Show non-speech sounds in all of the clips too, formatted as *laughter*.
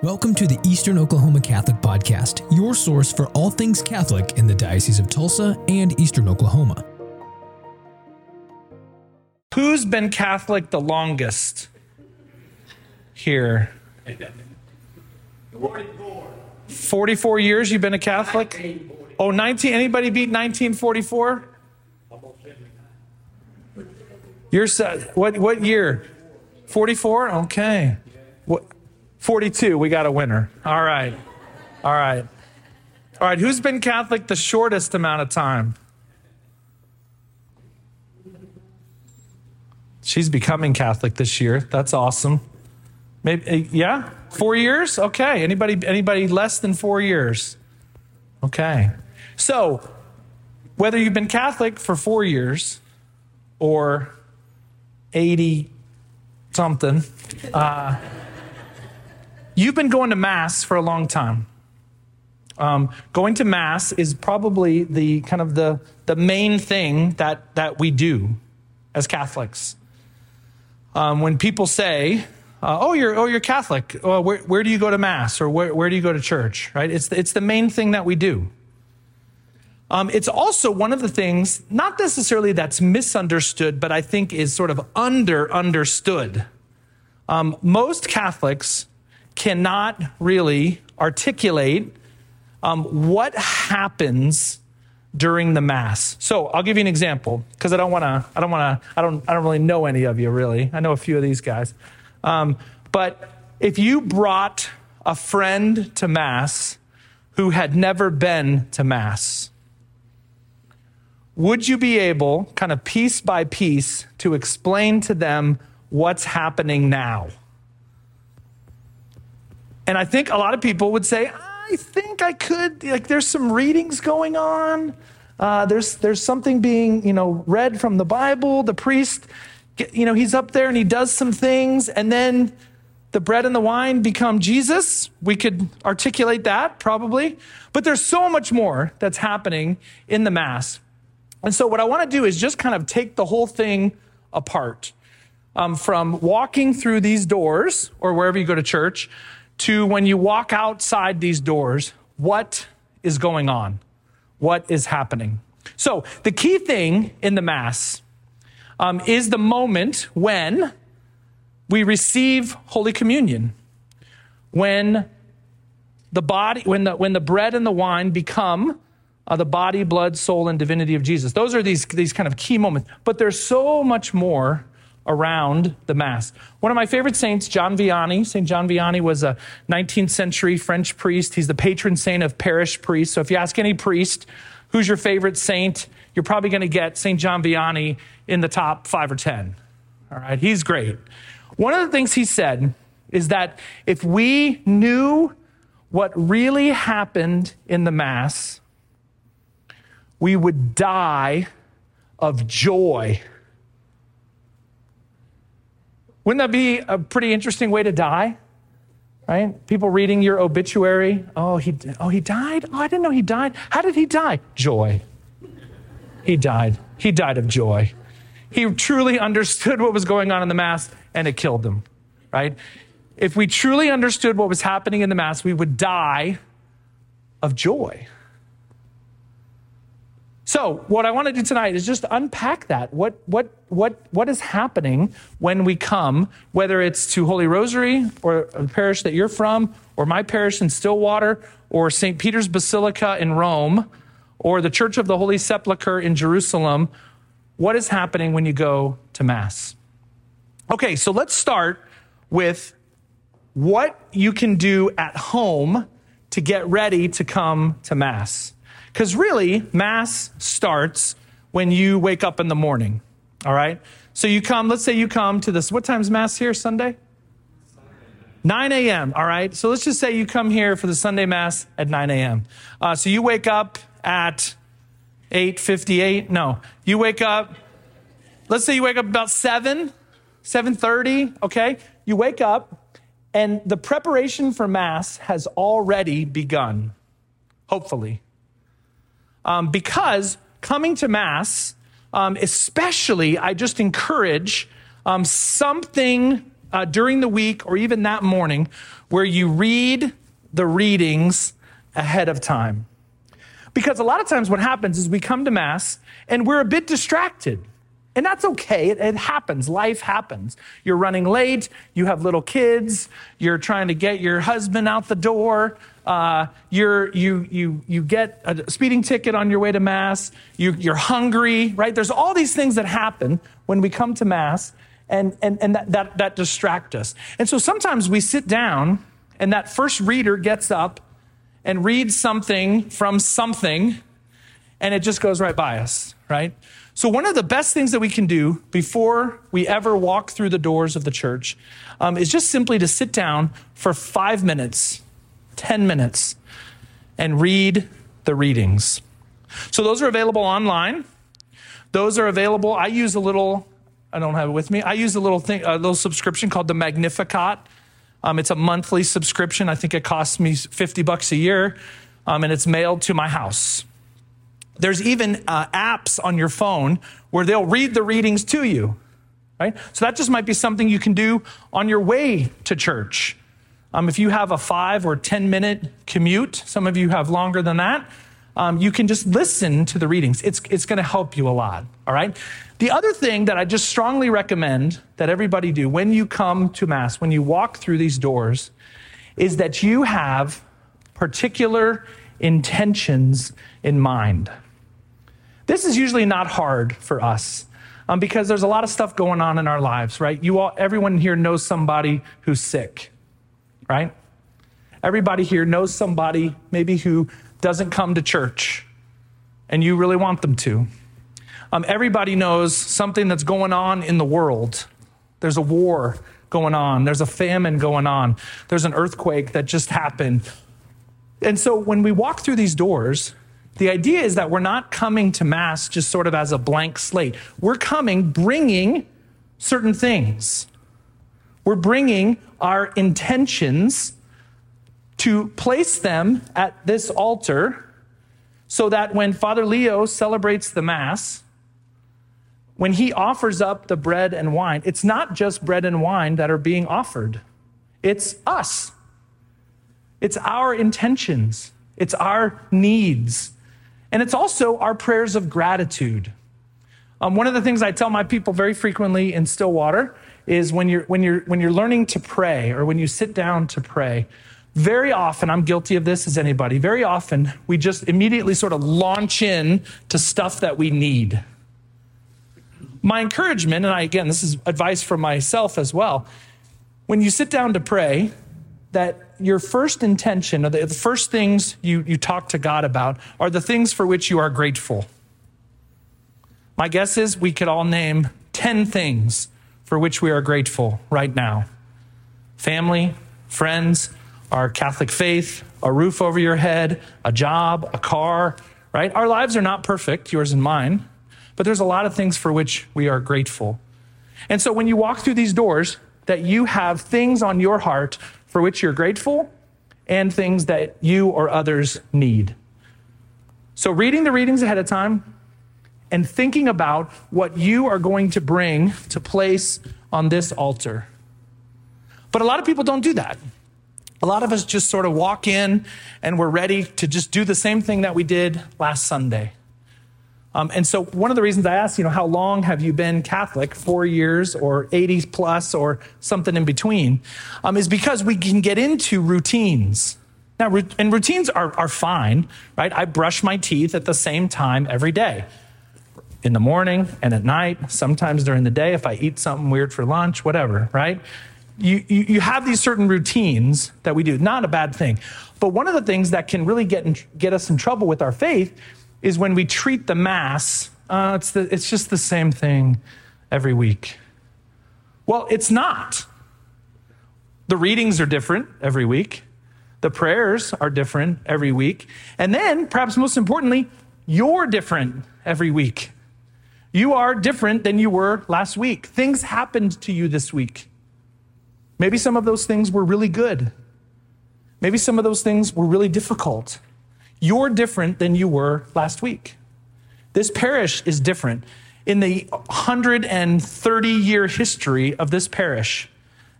Welcome to the Eastern Oklahoma Catholic Podcast, your source for all things Catholic in the Diocese of Tulsa and Eastern Oklahoma. Who's been Catholic the longest here? 44 years you've been a Catholic? Oh, 19. Anybody beat 1944? You're what what year? 44? Okay. What 42, we got a winner. All right. All right. All right, who's been Catholic the shortest amount of time? She's becoming Catholic this year. That's awesome. Maybe uh, yeah? 4 years? Okay. Anybody anybody less than 4 years? Okay. So, whether you've been Catholic for 4 years or 80 something, uh, you've been going to Mass for a long time. Um, going to Mass is probably the kind of the, the main thing that, that we do as Catholics. Um, when people say, uh, oh, you're, oh, you're Catholic. Well, where, where do you go to Mass or where, where do you go to church? Right? It's the, it's the main thing that we do. Um, it's also one of the things, not necessarily that's misunderstood, but I think is sort of under understood. Um, most Catholics cannot really articulate um, what happens during the mass. So I'll give you an example because I don't want to. I don't want to. I don't. I don't really know any of you really. I know a few of these guys, um, but if you brought a friend to mass who had never been to mass would you be able, kind of piece by piece, to explain to them what's happening now? And I think a lot of people would say, I think I could, like, there's some readings going on. Uh, there's, there's something being, you know, read from the Bible. The priest, you know, he's up there and he does some things. And then the bread and the wine become Jesus. We could articulate that probably. But there's so much more that's happening in the Mass. And so, what I want to do is just kind of take the whole thing apart um, from walking through these doors or wherever you go to church to when you walk outside these doors, what is going on? What is happening? So, the key thing in the Mass um, is the moment when we receive Holy Communion, when the body, when the, when the bread and the wine become uh, the body, blood, soul, and divinity of Jesus. Those are these, these kind of key moments. But there's so much more around the Mass. One of my favorite saints, John Vianney. St. John Vianney was a 19th century French priest. He's the patron saint of parish priests. So if you ask any priest, who's your favorite saint, you're probably going to get St. John Vianney in the top five or 10. All right, he's great. One of the things he said is that if we knew what really happened in the Mass, we would die of joy. Wouldn't that be a pretty interesting way to die? Right? People reading your obituary. Oh, he, oh, he died? Oh, I didn't know he died. How did he die? Joy. He died. He died of joy. He truly understood what was going on in the Mass and it killed him, right? If we truly understood what was happening in the Mass, we would die of joy. So, what I want to do tonight is just unpack that. What, what, what, what is happening when we come, whether it's to Holy Rosary or a parish that you're from, or my parish in Stillwater, or St. Peter's Basilica in Rome, or the Church of the Holy Sepulchre in Jerusalem. What is happening when you go to Mass? Okay, so let's start with what you can do at home to get ready to come to Mass. Because really, Mass starts when you wake up in the morning. All right? So you come, let's say you come to this. What time's Mass here, Sunday? 9 a.m. All right. So let's just say you come here for the Sunday Mass at 9 a.m. Uh, so you wake up at 8:58. No, you wake up. Let's say you wake up about 7, 7:30. Okay. You wake up, and the preparation for Mass has already begun. Hopefully, um, because coming to Mass, um, especially, I just encourage um, something uh, during the week or even that morning where you read the readings ahead of time. Because a lot of times what happens is we come to Mass and we're a bit distracted. And that's okay. It, it, happens. Life happens. You're running late. You have little kids. You're trying to get your husband out the door. Uh, you're, you, you, you get a speeding ticket on your way to Mass. You, you're hungry, right? There's all these things that happen when we come to Mass, and, and, and that, that, that distract us. And so sometimes we sit down, and that first reader gets up and reads something from something, and it just goes right by us, right? So, one of the best things that we can do before we ever walk through the doors of the church um, is just simply to sit down for five minutes, 10 minutes, and read the readings. So, those are available online. Those are available. I use a little, I don't have it with me. I use a little thing, a little subscription called the Magnificat. Um, it's a monthly subscription. I think it costs me 50 bucks a year, um, and it's mailed to my house. There's even uh, apps on your phone where they'll read the readings to you, right? So that just might be something you can do on your way to church. Um, if you have a five or 10 minute commute, some of you have longer than that, um, you can just listen to the readings. It's, it's going to help you a lot, all right? The other thing that I just strongly recommend that everybody do when you come to Mass, when you walk through these doors, is that you have particular intentions in mind. This is usually not hard for us um, because there's a lot of stuff going on in our lives, right? You all, everyone here knows somebody who's sick, right? Everybody here knows somebody maybe who doesn't come to church and you really want them to. Um, everybody knows something that's going on in the world. There's a war going on, there's a famine going on, there's an earthquake that just happened. And so when we walk through these doors, the idea is that we're not coming to Mass just sort of as a blank slate. We're coming bringing certain things. We're bringing our intentions to place them at this altar so that when Father Leo celebrates the Mass, when he offers up the bread and wine, it's not just bread and wine that are being offered, it's us. It's our intentions, it's our needs, and it's also our prayers of gratitude. Um, one of the things I tell my people very frequently in Stillwater is when you're, when, you're, when you're learning to pray or when you sit down to pray, very often, I'm guilty of this as anybody, very often we just immediately sort of launch in to stuff that we need. My encouragement, and I, again, this is advice for myself as well, when you sit down to pray, that your first intention, or the, first things you, you talk to God about, are the things for which you are grateful. My guess is we could all name 10 things for which we are grateful right now family, friends, our Catholic faith, a roof over your head, a job, a car, right? Our lives are not perfect, yours and mine, but there's a lot of things for which we are grateful. And so when you walk through these doors, that you have things on your heart for which you're grateful and things that you or others need. So, reading the readings ahead of time and thinking about what you are going to bring to place on this altar. But a lot of people don't do that. A lot of us just sort of walk in and we're ready to just do the same thing that we did last Sunday. Um, and so, one of the reasons I asked, you know, how long have you been Catholic? Four years or 80 plus or something in between, um, is because we can get into routines. Now, and routines are, are fine, right? I brush my teeth at the same time every day in the morning and at night, sometimes during the day if I eat something weird for lunch, whatever, right? You, you, you have these certain routines that we do, not a bad thing. But one of the things that can really get, in, get us in trouble with our faith is when we treat the Mass, uh, it's, the, it's just the same thing every week. Well, it's not. The readings are different every week, the prayers are different every week. And then, perhaps most importantly, you're different every week. You are different than you were last week. Things happened to you this week. Maybe some of those things were really good. Maybe some of those things were really difficult. You're different than you were last week. This parish is different. In the 130 year history of this parish,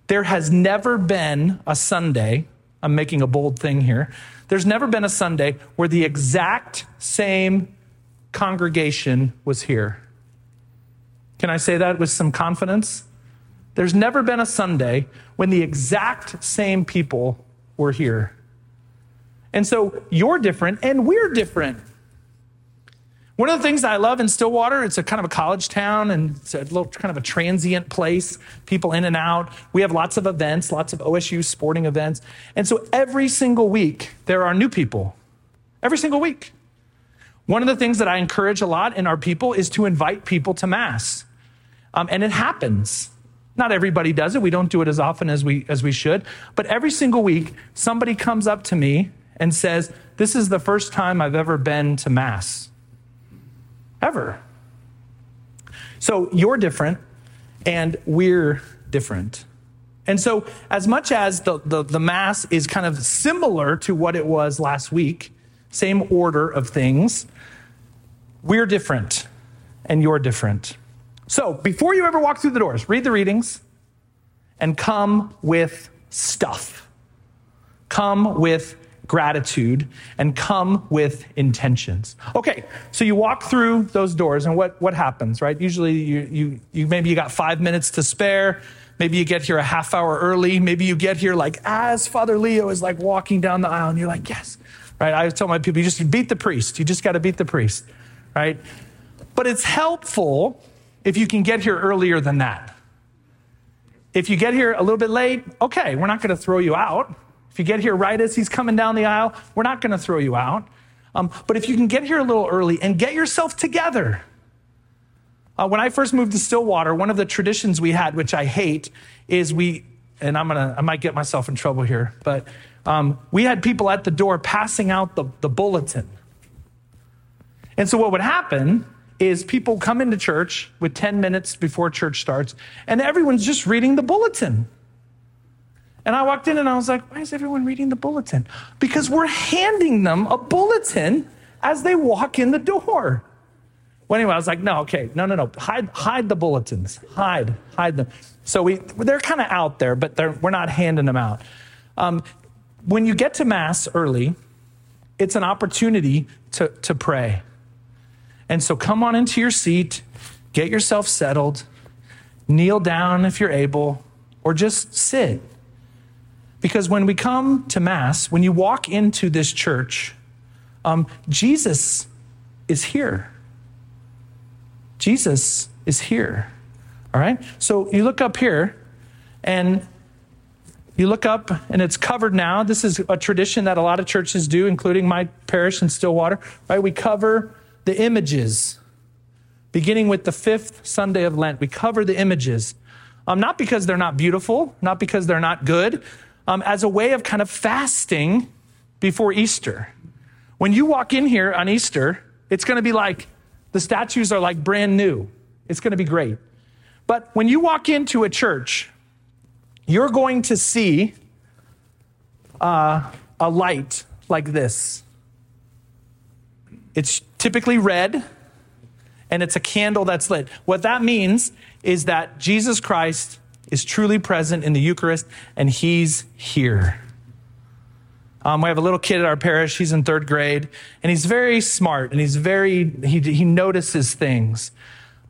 There has never been a Sunday, I'm making a bold thing here. There's never been a Sunday where the exact same congregation was here. Can I say that with some confidence? There's never been a Sunday when the exact same people were here. And so you're different and we're different. One of the things I love in Stillwater, it's a kind of a college town and it's a little kind of a transient place, people in and out. We have lots of events, lots of OSU sporting events. And so every single week, there are new people. Every single week. One of the things that I encourage a lot in our people is to invite people to Mass. Um, and it happens. Not everybody does it. We don't do it as often as we, as we should. But every single week, somebody comes up to me and says, This is the first time I've ever been to Mass. Ever. So you're different, and we're different. And so, as much as the, the, the, Mass is kind of similar to what it was last week, same order of things, we're different, and you're different. So, before you ever walk through the doors, read the readings and come with stuff. Come with gratitude and come with intentions. Okay, so you walk through those doors and what, what happens, right? Usually you, you, you maybe you got five minutes to spare. Maybe you get here a half hour early. Maybe you get here like as Father Leo is like walking down the aisle and you're like, yes, right? I tell my people, you just beat the priest. You just got to beat the priest, right? But it's helpful if you can get here earlier than that. If you get here a little bit late, okay, we're not going to throw you out. If you get here right as he's coming down the aisle, we're not going to throw you out. Um, but if you can get here a little early and get yourself together. Uh, when I first moved to Stillwater, one of the traditions we had, which I hate, is we, and I'm gonna, I might get myself in trouble here, but um, we had people at the door passing out the, the bulletin. And so what would happen is people come into church with 10 minutes before church starts, and everyone's just reading the bulletin. And I walked in and I was like, why is everyone reading the bulletin? Because we're handing them a bulletin as they walk in the door. Well, anyway, I was like, no, okay, no, no, no, hide, hide the bulletins, hide, hide them. So we, they're kind of out there, but we're not handing them out. Um, when you get to Mass early, it's an opportunity to, to pray. And so come on into your seat, get yourself settled, kneel down if you're able, or just sit. Because when we come to Mass, when you walk into this church, um, Jesus is here. Jesus is here. All right? So you look up here and you look up and it's covered now. This is a tradition that a lot of churches do, including my parish in Stillwater, right? We cover the images. Beginning with the fifth Sunday of Lent, we cover the images. Um, not because they're not beautiful, not because they're not good, um, as a way of kind of fasting before Easter. When you walk in here on Easter, it's going to be like the statues are like brand new. It's going to be great. But when you walk into a church, you're going to see uh, a light like this. It's typically red, and it's a candle that's lit. What that means is that Jesus Christ is truly present in the Eucharist, and he's here. Um, we have a little kid at our parish. He's in third grade, and he's very smart, and he's very, he, he notices things.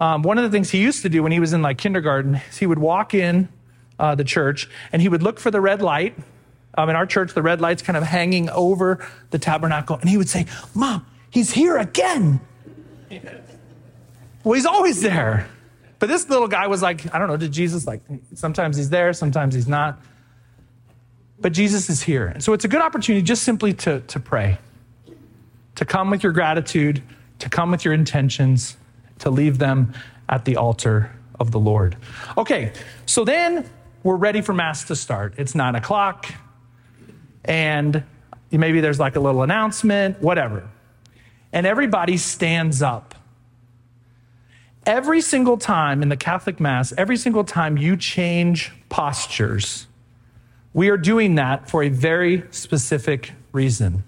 Um, one of the things he used to do when he was in like kindergarten is he would walk in uh, the church and he would look for the red light. Um, in our church, the red light's kind of hanging over the tabernacle, and he would say, Mom, He's here again. Well, he's always there. But this little guy was like, I don't know, did Jesus like, sometimes he's there, sometimes he's not. But Jesus is here. And so it's a good opportunity just simply to, to pray, to come with your gratitude, to come with your intentions, to leave them at the altar of the Lord. Okay, so then we're ready for Mass to start. It's nine o'clock, and maybe there's like a little announcement, whatever and everybody stands up. Every single time in the Catholic Mass, every single time you change postures, we are doing that for a very specific reason.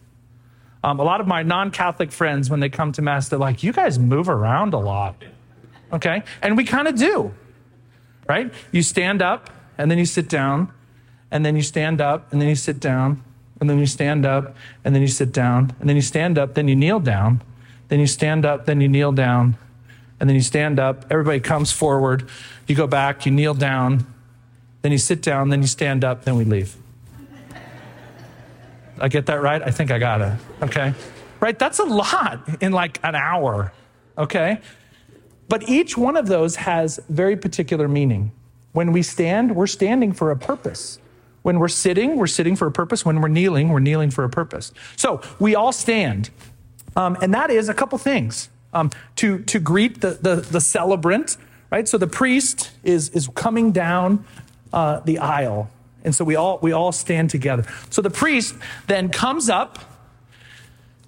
Um, a lot of my non Catholic friends, when they come to Mass, they're like, you guys move around a lot. Okay? And we kind of do, right? You stand up and then you sit down, and then you stand up, and then you sit down, and then you stand up, and then you sit down, and then you stand up, then you kneel down, then you stand up, then you kneel down, and then you stand up. Everybody comes forward. You go back, you kneel down, then you sit down, then you stand up, then we leave. I get that right? I think I got it. Okay. Right? That's a lot in like an hour. Okay. But each one of those has very particular meaning. When we stand, we're standing for a purpose. When we're sitting, we're sitting for a purpose. When we're kneeling, we're kneeling for a purpose. So we all stand. Um, and that is a couple things um, to, to greet the, the, the, celebrant, right? So the priest is, is coming down uh, the aisle. And so we all, we all stand together. So the priest then comes up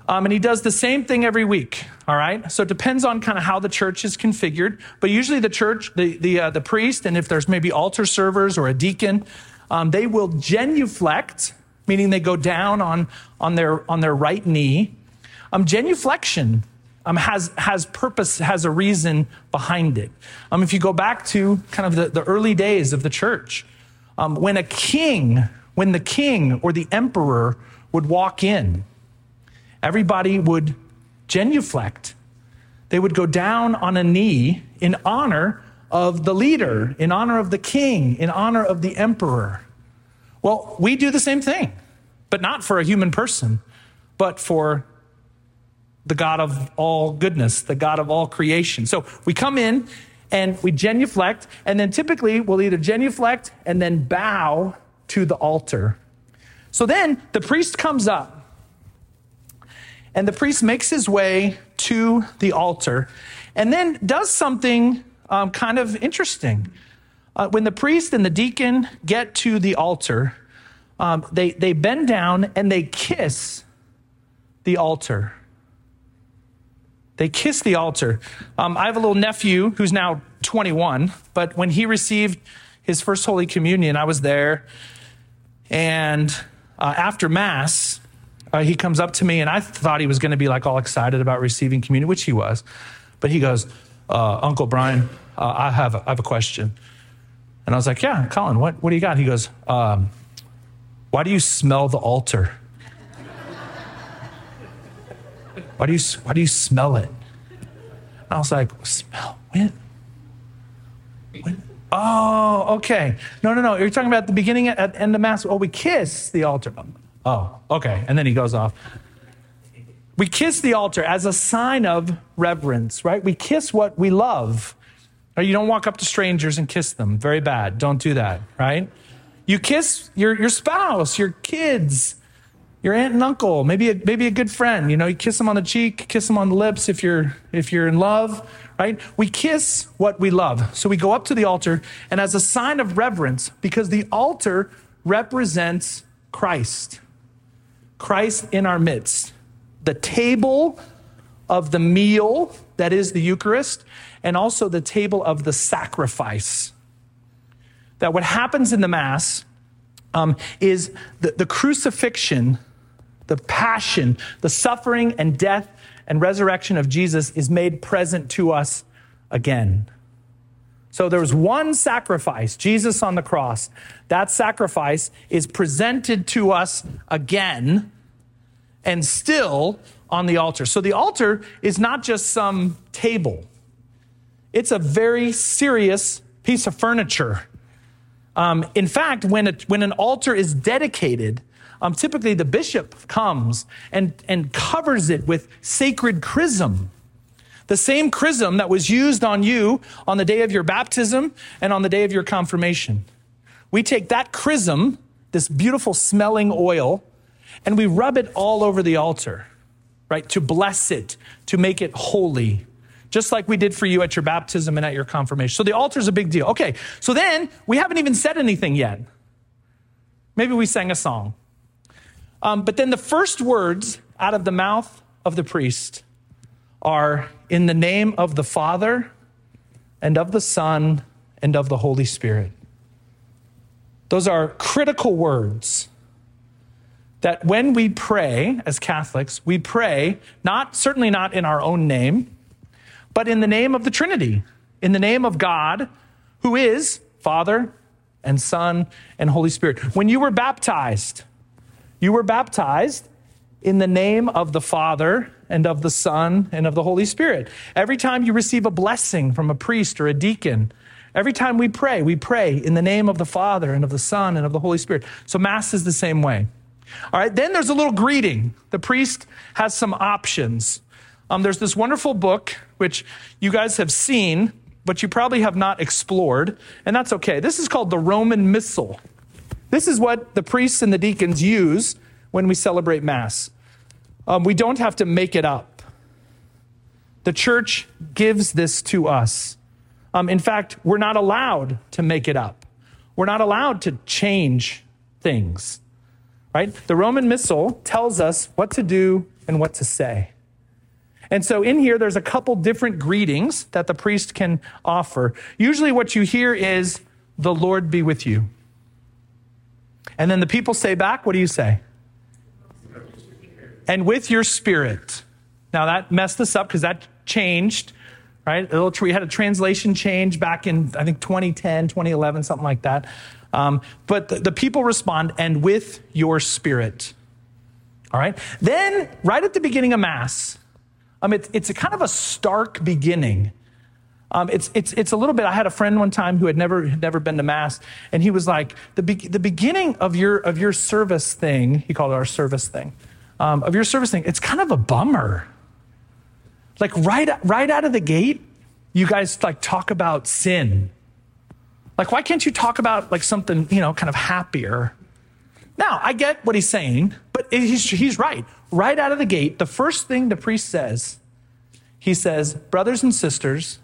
um, and he does the same thing every week. All right. So it depends on kind of how the church is configured. But usually the church, the, the, uh, the priest, and if there's maybe altar servers or a deacon, um, they will genuflect, meaning they go down on, on, their, on their right knee. Um, genuflection um, has, has purpose, has a reason behind it. Um, if you go back to kind of the, the early days of the church, um, when a king, when the king or the emperor would walk in, everybody would genuflect. They would go down on a knee in honor of the leader, in honor of the king, in honor of the emperor. Well, we do the same thing, but not for a human person, but for the God of all goodness, the God of all creation. So we come in and we genuflect, and then typically we'll either genuflect and then bow to the altar. So then the priest comes up, and the priest makes his way to the altar and then does something um, kind of interesting. Uh, when the priest and the deacon get to the altar, um, they, they bend down and they kiss the altar. They kiss the altar. Um, I have a little nephew who's now 21, but when he received his first Holy Communion, I was there. And uh, after Mass, uh, he comes up to me, and I thought he was going to be like all excited about receiving communion, which he was. But he goes, uh, Uncle Brian, uh, I, have a, I have a question. And I was like, Yeah, Colin, what, what do you got? He goes, um, Why do you smell the altar? Why do you, why do you smell it? And I was like, smell? When? When? Oh, okay. No, no, no. You're talking about the beginning at the end of Mass. Oh, we kiss the altar. Oh, okay. And then he goes off. We kiss the altar as a sign of reverence, right? We kiss what we love. You don't walk up to strangers and kiss them. Very bad. Don't do that, right? You kiss your, your spouse, your kids, your aunt and uncle, maybe a, maybe a good friend. You know, you kiss them on the cheek, kiss them on the lips if you're if you're in love, right? We kiss what we love. So we go up to the altar, and as a sign of reverence, because the altar represents Christ, Christ in our midst, the table of the meal that is the Eucharist, and also the table of the sacrifice. That what happens in the Mass um, is the, the crucifixion the passion, the suffering and death and resurrection of Jesus is made present to us again. So there was one sacrifice, Jesus on the cross. That sacrifice is presented to us again and still on the altar. So the altar is not just some table, it's a very serious piece of furniture. Um, in fact, when, a, when an altar is dedicated, um, typically the bishop comes and, and covers it with sacred chrism. The same chrism that was used on you on the day of your baptism and on the day of your confirmation. We take that chrism, this beautiful smelling oil, and we rub it all over the altar, right? To bless it, to make it holy, just like we did for you at your baptism and at your confirmation. So the altar is a big deal. Okay, so then we haven't even said anything yet. Maybe we sang a song. Um, but then the first words out of the mouth of the priest are in the name of the Father and of the Son and of the Holy Spirit. Those are critical words that when we pray as Catholics, we pray not certainly not in our own name, but in the name of the Trinity, in the name of God, who is Father, and Son and Holy Spirit. When you were baptized, you were baptized in the name of the Father and of the Son and of the Holy Spirit. Every time you receive a blessing from a priest or a deacon, every time we pray, we pray in the name of the Father and of the Son and of the Holy Spirit. So Mass is the same way. All right, then there's a little greeting. The priest has some options. Um, there's this wonderful book, which you guys have seen, but you probably have not explored, and that's okay. This is called the Roman Missal. This is what the priests and the deacons use when we celebrate Mass. Um, we don't have to make it up. The church gives this to us. Um, in fact, we're not allowed to make it up. We're not allowed to change things, right? The Roman Missal tells us what to do and what to say. And so in here, there's a couple different greetings that the priest can offer. Usually, what you hear is, The Lord be with you. And then the people say back, What do you say? And with your spirit. Now, that messed us up because that changed, right? We had a translation change back in, I think, 2010, 2011, something like that. Um, but the, the people respond, and with your spirit. All right? Then, right at the beginning of Mass, um, it's, it's a kind of a stark beginning. Um, it's, it's, it's a little bit. I had a friend one time who had never, never been to Mass, and he was like, the, be, the beginning of your, of your service thing, he called it our service thing, um, of your service thing, it's kind of a bummer. Like right, right out of the gate, you guys like talk about sin. Like, why can't you talk about like something, you know, kind of happier? Now, I get what he's saying, but he's, he's right. Right out of the gate, the first thing the priest says, he says, Brothers and sisters,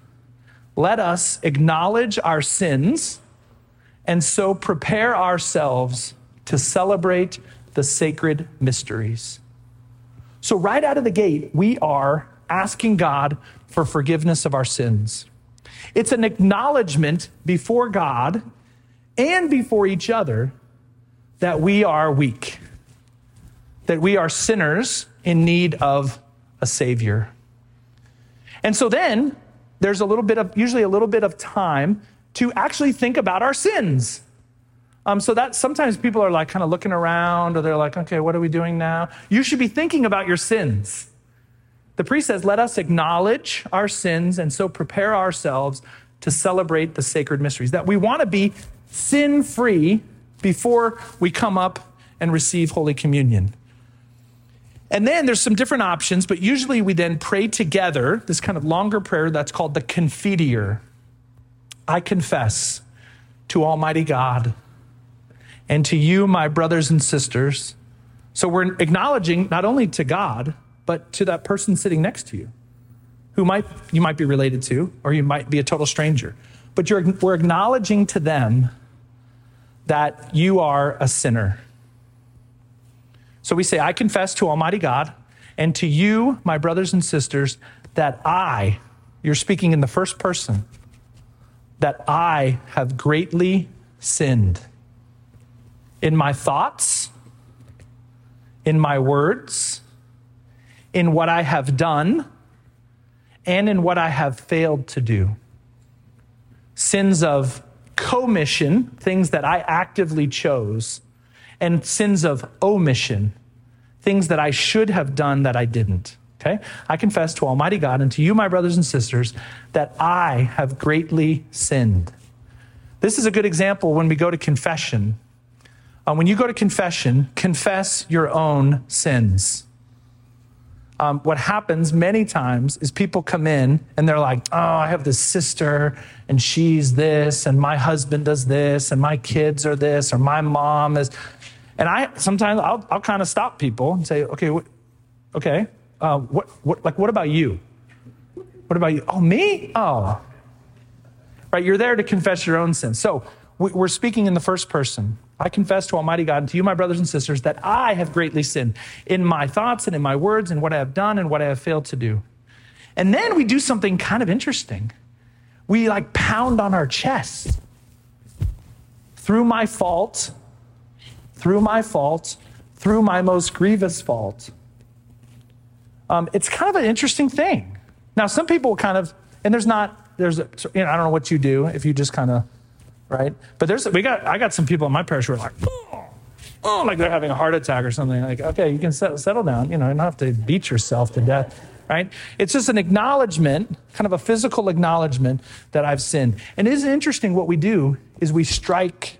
let us acknowledge our sins and so prepare ourselves to celebrate the sacred mysteries. So, right out of the gate, we are asking God for forgiveness of our sins. It's an acknowledgement before God and before each other that we are weak, that we are sinners in need of a Savior. And so then there's a little bit of, usually a little bit of time to actually think about our sins. Um, so that sometimes people are like kind of looking around or they're like, okay, what are we doing now? You should be thinking about your sins. The priest says, let us acknowledge our sins and so prepare ourselves to celebrate the sacred mysteries. That we want to be sin free before we come up and receive Holy Communion. And then there's some different options, but usually we then pray together this kind of longer prayer that's called the Confiteor. I confess to Almighty God and to you, my brothers and sisters. So we're acknowledging not only to God, but to that person sitting next to you, who might you might be related to, or you might be a total stranger. But we're acknowledging to them that you are a sinner. So we say, I confess to Almighty God and to you, my brothers and sisters, that I, you're speaking in the first person, that I have greatly sinned in my thoughts, in my words, in what I have done, and in what I have failed to do. Sins of commission, things that I actively chose, and sins of omission, things that I should have done that I didn't. Okay? I confess to Almighty God and to you, my brothers and sisters, that I have greatly sinned. This is a good example when we go to confession. Uh, when you go to confession, confess your own sins um, what happens many times is people come in and they're like, oh, I have this sister and she's this, and my husband does this, and my kids are this, or my mom is. And I sometimes I'll, I'll kind of stop people and say, okay, wh- okay, uh, what, what, like, what about you? What about you? Oh, me? Oh. Right, you're there to confess your own sins. So we're speaking in the first person. I confess to Almighty God and to you, my brothers and sisters, that I have greatly sinned in my thoughts and in my words and what I have done and what I have failed to do. And then we do something kind of interesting. We like pound on our chest. Through my fault, through my fault, through my most grievous fault. Um, it's kind of an interesting thing. Now, some people kind of, and there's not, there's, a, you know, I don't know what you do if you just kind of right? But there's we got I got some people in my parish who are like, oh, oh like they're having a heart attack or something. Like, okay, you can settle, settle down. You know, you don't have to beat yourself to death, right? It's just an acknowledgement, kind of a physical acknowledgement that I've sinned. And isn't interesting what we do is we strike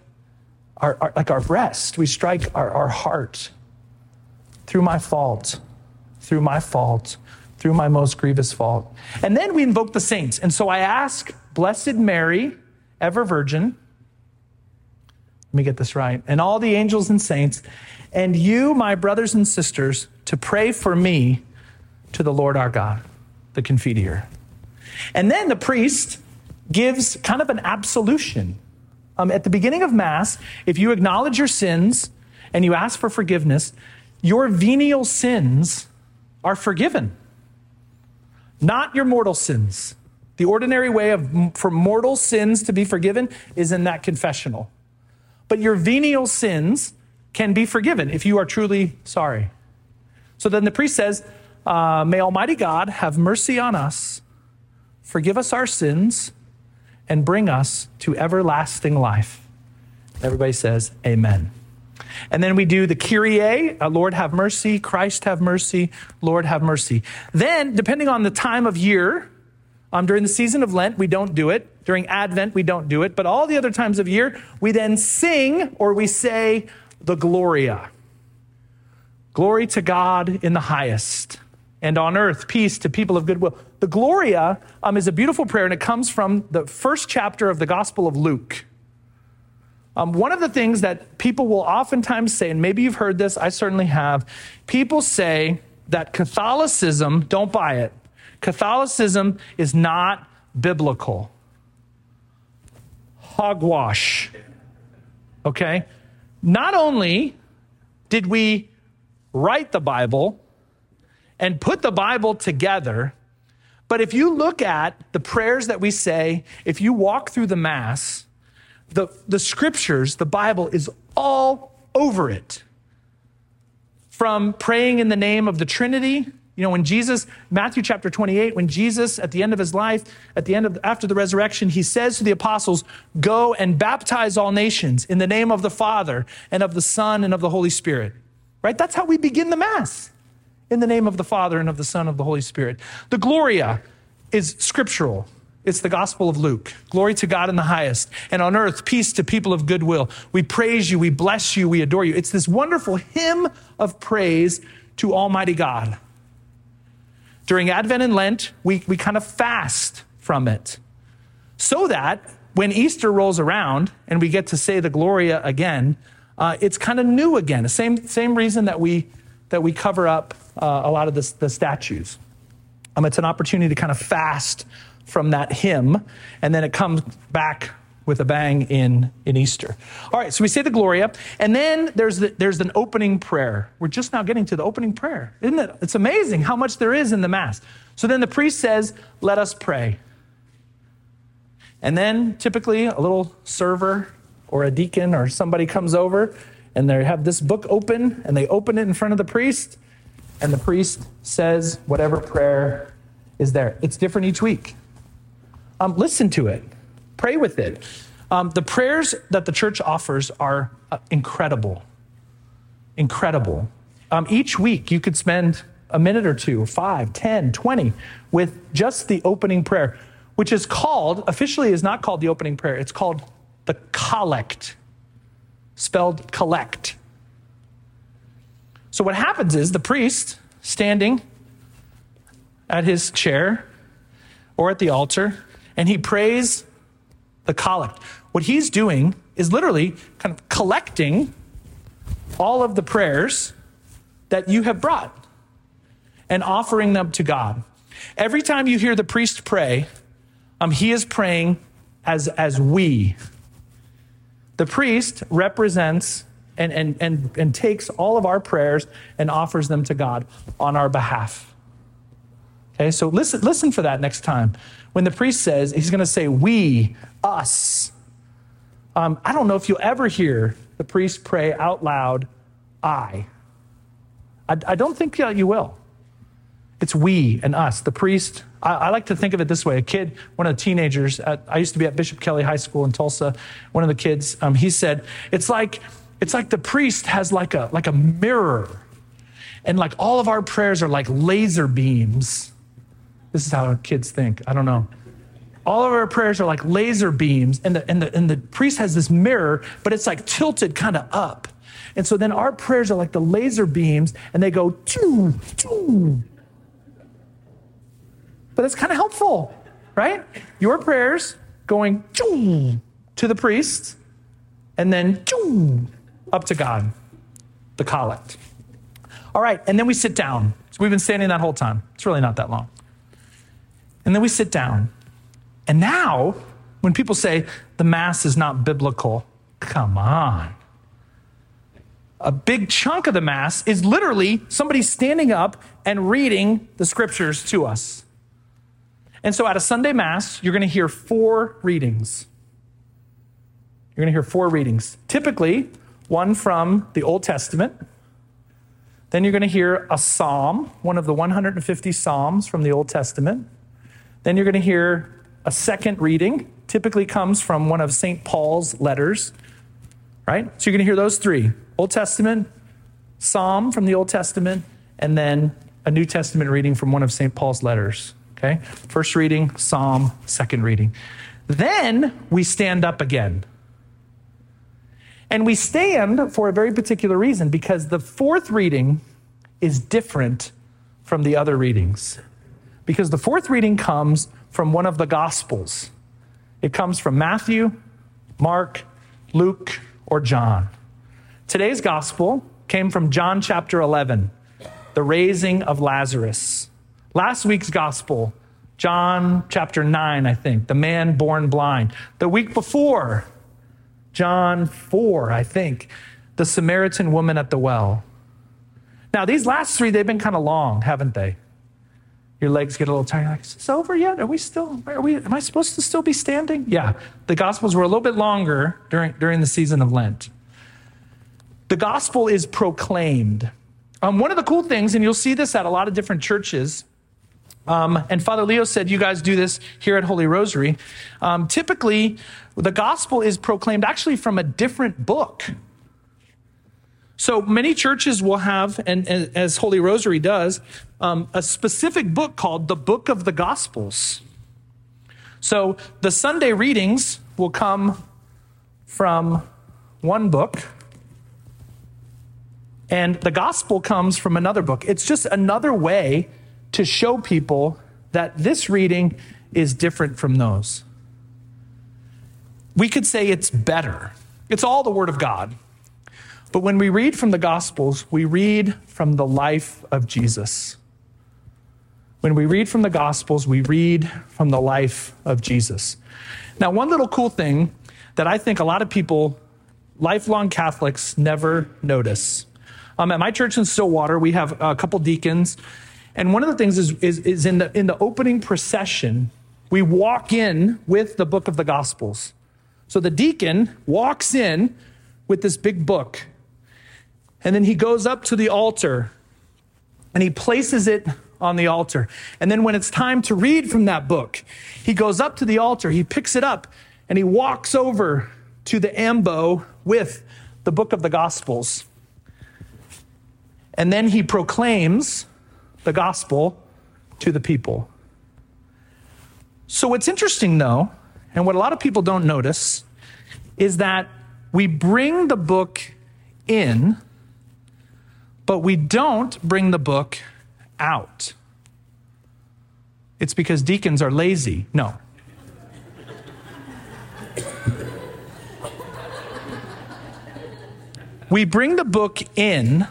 our, our like our breast, we strike our, our heart through my fault, through my fault, through my most grievous fault. And then we invoke the saints. And so I ask, Blessed Mary, ever virgin, let me get this right, and all the angels and saints, and you, my brothers and sisters, to pray for me to the Lord our God, the Confiteor. And then the priest gives kind of an absolution. Um, at the beginning of Mass, if you acknowledge your sins and you ask for forgiveness, your venial sins are forgiven, not your mortal sins. The ordinary way of, for mortal sins to be forgiven is in that confessional. But your venial sins can be forgiven if you are truly sorry. So then the priest says, uh, May Almighty God have mercy on us, forgive us our sins, and bring us to everlasting life. Everybody says, Amen. And then we do the Kyrie, uh, Lord have mercy, Christ have mercy, Lord have mercy. Then, depending on the time of year, um, during the season of Lent, we don't do it. During Advent, we don't do it. But all the other times of year, we then sing or we say the Gloria. Glory to God in the highest, and on earth, peace to people of goodwill. The Gloria um, is a beautiful prayer, and it comes from the first chapter of the Gospel of Luke. Um, one of the things that people will oftentimes say, and maybe you've heard this, I certainly have, people say that Catholicism, don't buy it, Catholicism is not biblical. Hogwash. Okay? Not only did we write the Bible and put the Bible together, but if you look at the prayers that we say, if you walk through the Mass, the, the scriptures, the Bible is all over it. From praying in the name of the Trinity, you know, when Jesus, Matthew chapter 28, when Jesus, at the end of his life, at the end of, after the resurrection, he says to the apostles, Go and baptize all nations in the name of the Father and of the Son and of the Holy Spirit. Right? That's how we begin the Mass in the name of the Father and of the Son and of the Holy Spirit. The Gloria is scriptural. It's the Gospel of Luke. Glory to God in the highest, and on earth, peace to people of goodwill. We praise you, we bless you, we adore you. It's this wonderful hymn of praise to Almighty God. During Advent and Lent, we, we kind of fast from it so that when Easter rolls around and we get to say the Gloria again, uh, it's kind of new again. The same, same reason that we, that we cover up uh, a lot of the, the statues. Um, it's an opportunity to kind of fast from that hymn, and then it comes back with a bang in, in Easter. All right, so we say the Gloria, and then there's, the, there's an opening prayer. We're just now getting to the opening prayer. Isn't it? It's amazing how much there is in the Mass. So then the priest says, Let us pray. And then typically a little server or a deacon or somebody comes over and they have this book open and they open it in front of the priest, and the priest says whatever prayer is there. It's different each week. Um, listen to it, pray with it. Um, the prayers that the church offers are uh, incredible. Incredible. Um, each week, you could spend a minute or two, five, ten, twenty, with just the opening prayer, which is called, officially is not called the opening prayer, it's called the collect, spelled collect. So what happens is the priest standing at his chair or at the altar and he prays the collect. What he's doing is literally kind of collecting all of the prayers that you have brought and offering them to God. Every time you hear the priest pray, um, he is praying as, as we. The priest represents and, and, and, and takes all of our prayers and offers them to God on our behalf. Okay, so listen, listen for that next time when the priest says, he's going to say, we, us. Um, I don't know if you'll ever hear the priest pray out loud, I. I, I don't think you will. It's we and us, the priest. I, I, like to think of it this way. A kid, one of the teenagers, at, I used to be at Bishop Kelly High School in Tulsa. One of the kids, um, he said, it's like, it's like the priest has like a, like a mirror. And like all of our prayers are like laser beams. This is how kids think. I don't know. All of our prayers are like laser beams, and the, and the, and the priest has this mirror, but it's like tilted kind of up. And so then our prayers are like the laser beams, and they go, choo, choo, but it's kind of helpful, right? Your prayers going to the priest and then up to God, the collect. All right, and then we sit down. So we've been standing that whole time. It's really not that long. And then we sit down. And now, when people say the Mass is not biblical, come on. A big chunk of the Mass is literally somebody standing up and reading the scriptures to us. And so at a Sunday Mass, you're going to hear four readings. You're going to hear four readings. Typically, one from the Old Testament. Then you're going to hear a psalm, one of the 150 psalms from the Old Testament. Then you're going to hear a second reading, typically comes from one of St. Paul's letters, right? So you're going to hear those three Old Testament, psalm from the Old Testament, and then a New Testament reading from one of St. Paul's letters. Okay? First reading, psalm, second reading. Then we stand up again. And we stand for a very particular reason because the fourth reading is different from the other readings. Because the fourth reading comes from one of the Gospels. It comes from Matthew, Mark, Luke, or John. Today's Gospel came from John chapter 11, the raising of Lazarus. Last week's gospel, John chapter 9, I think, the man born blind. The week before, John 4, I think, the Samaritan woman at the well. Now, these last three, they've been kind of long, haven't they? Your legs get a little tired. Like, is this over yet? Are we still, are we, am I supposed to still be standing? Yeah. The Gospels were a little bit longer during, during the season of Lent. The gospel is proclaimed. Um, one of the cool things, and you'll see this at a lot of different churches, um, and Father Leo said, You guys do this here at Holy Rosary. Um, typically, the gospel is proclaimed actually from a different book. So many churches will have, and, and as Holy Rosary does, um, a specific book called the Book of the Gospels. So the Sunday readings will come from one book, and the gospel comes from another book. It's just another way to show people that this reading is different from those. We could say it's better. It's all the Word of God. But when we read from the Gospels, we read from the life of Jesus. When we read from the Gospels, we read from the life of Jesus. Now, one little cool thing that I think a lot of people, lifelong Catholics, never notice. Um, at my church in Stillwater, we have a couple deacons and one of the things is, is, is in, the, in the opening procession, we walk in with the book of the Gospels. So the deacon walks in with this big book, and then he goes up to the altar and he places it on the altar. And then when it's time to read from that book, he goes up to the altar, he picks it up, and he walks over to the ambo with the book of the Gospels. And then he proclaims the gospel to the people. So, what's interesting though, and what a lot of people don't notice, is that we bring the book in, but we don't bring the book out. It's because deacons are lazy. No. we bring the book in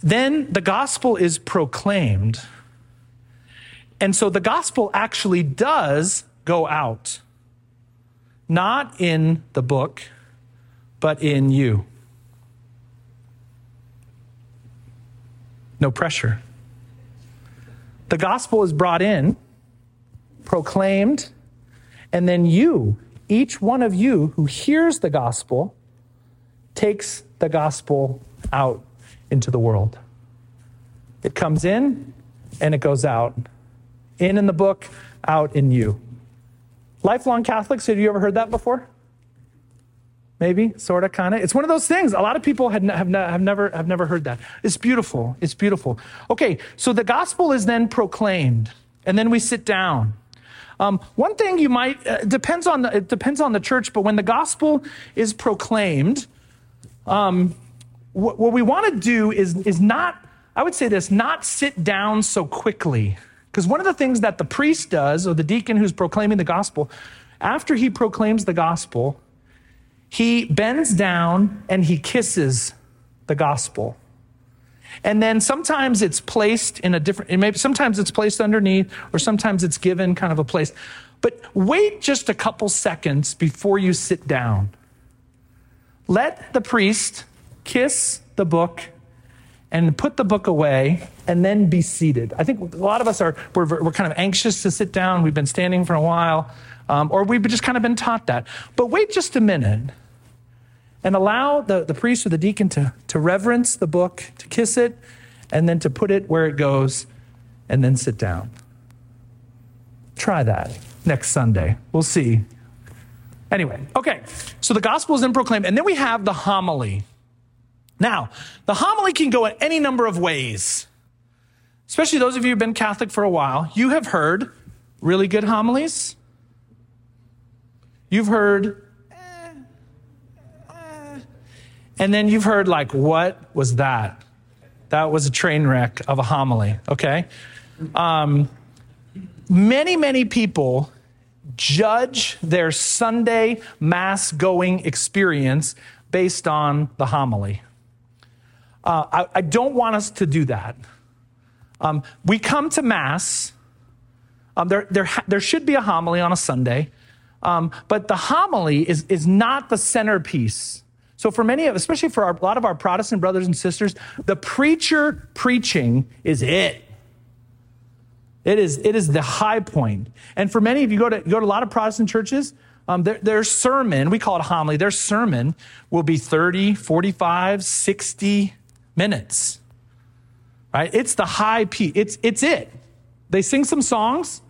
then the gospel is proclaimed. And so the gospel actually does go out, not in the book, but in you. No pressure. The gospel is brought in, proclaimed, and then you, each one of you who hears the gospel, takes the gospel out into the world. It comes in and it goes out. In in the book, out in you. Lifelong Catholics, have you ever heard that before? Maybe, sort of, kind of. It's one of those things. A lot of people have, have, have, never, have never heard that. It's beautiful. It's beautiful. Okay, so the gospel is then proclaimed, and then we sit down. Um, one thing you might uh, depends on the, it depends on the church, but when the gospel is proclaimed, um, what, what we want to do is is not I would say this not sit down so quickly because one of the things that the priest does or the deacon who's proclaiming the gospel after he proclaims the gospel he bends down and he kisses the gospel. And then sometimes it's placed in a different, maybe sometimes it's placed underneath, or sometimes it's given kind of a place. But wait just a couple seconds before you sit down. Let the priest kiss the book and put the book away and then be seated. I think a lot of us are, we're, we're kind of anxious to sit down. We've been standing for a while, um, or we've just kind of been taught that. But wait just a minute and allow the, the priest or the deacon to, to reverence the book, to kiss it, and then to put it where it goes, and then sit down. Try that next Sunday. We'll see. Anyway, okay, so the gospel is then proclaimed, and then we have the homily. Now, the homily can go in any number of ways. Especially those of you who've been Catholic for a while, you have heard really good homilies. You've heard And then you've heard, like, what was that? That was a train wreck of a homily, okay? Um, many, many people judge their Sunday Mass going experience based on the homily. Uh, I, I, don't want us to do that. Um, we come to Mass, um, there, there, there should be a homily on a Sunday, um, but the homily is, is not the centerpiece so, for many of, especially for our, a lot of our Protestant brothers and sisters, the preacher preaching is it. It is, it is the high point. And for many of you, go to, go to a lot of Protestant churches, um, their, their sermon, we call it homily, their sermon will be 30, 45, 60 minutes. Right? It's the high peak. It's, it's it. They sing some songs,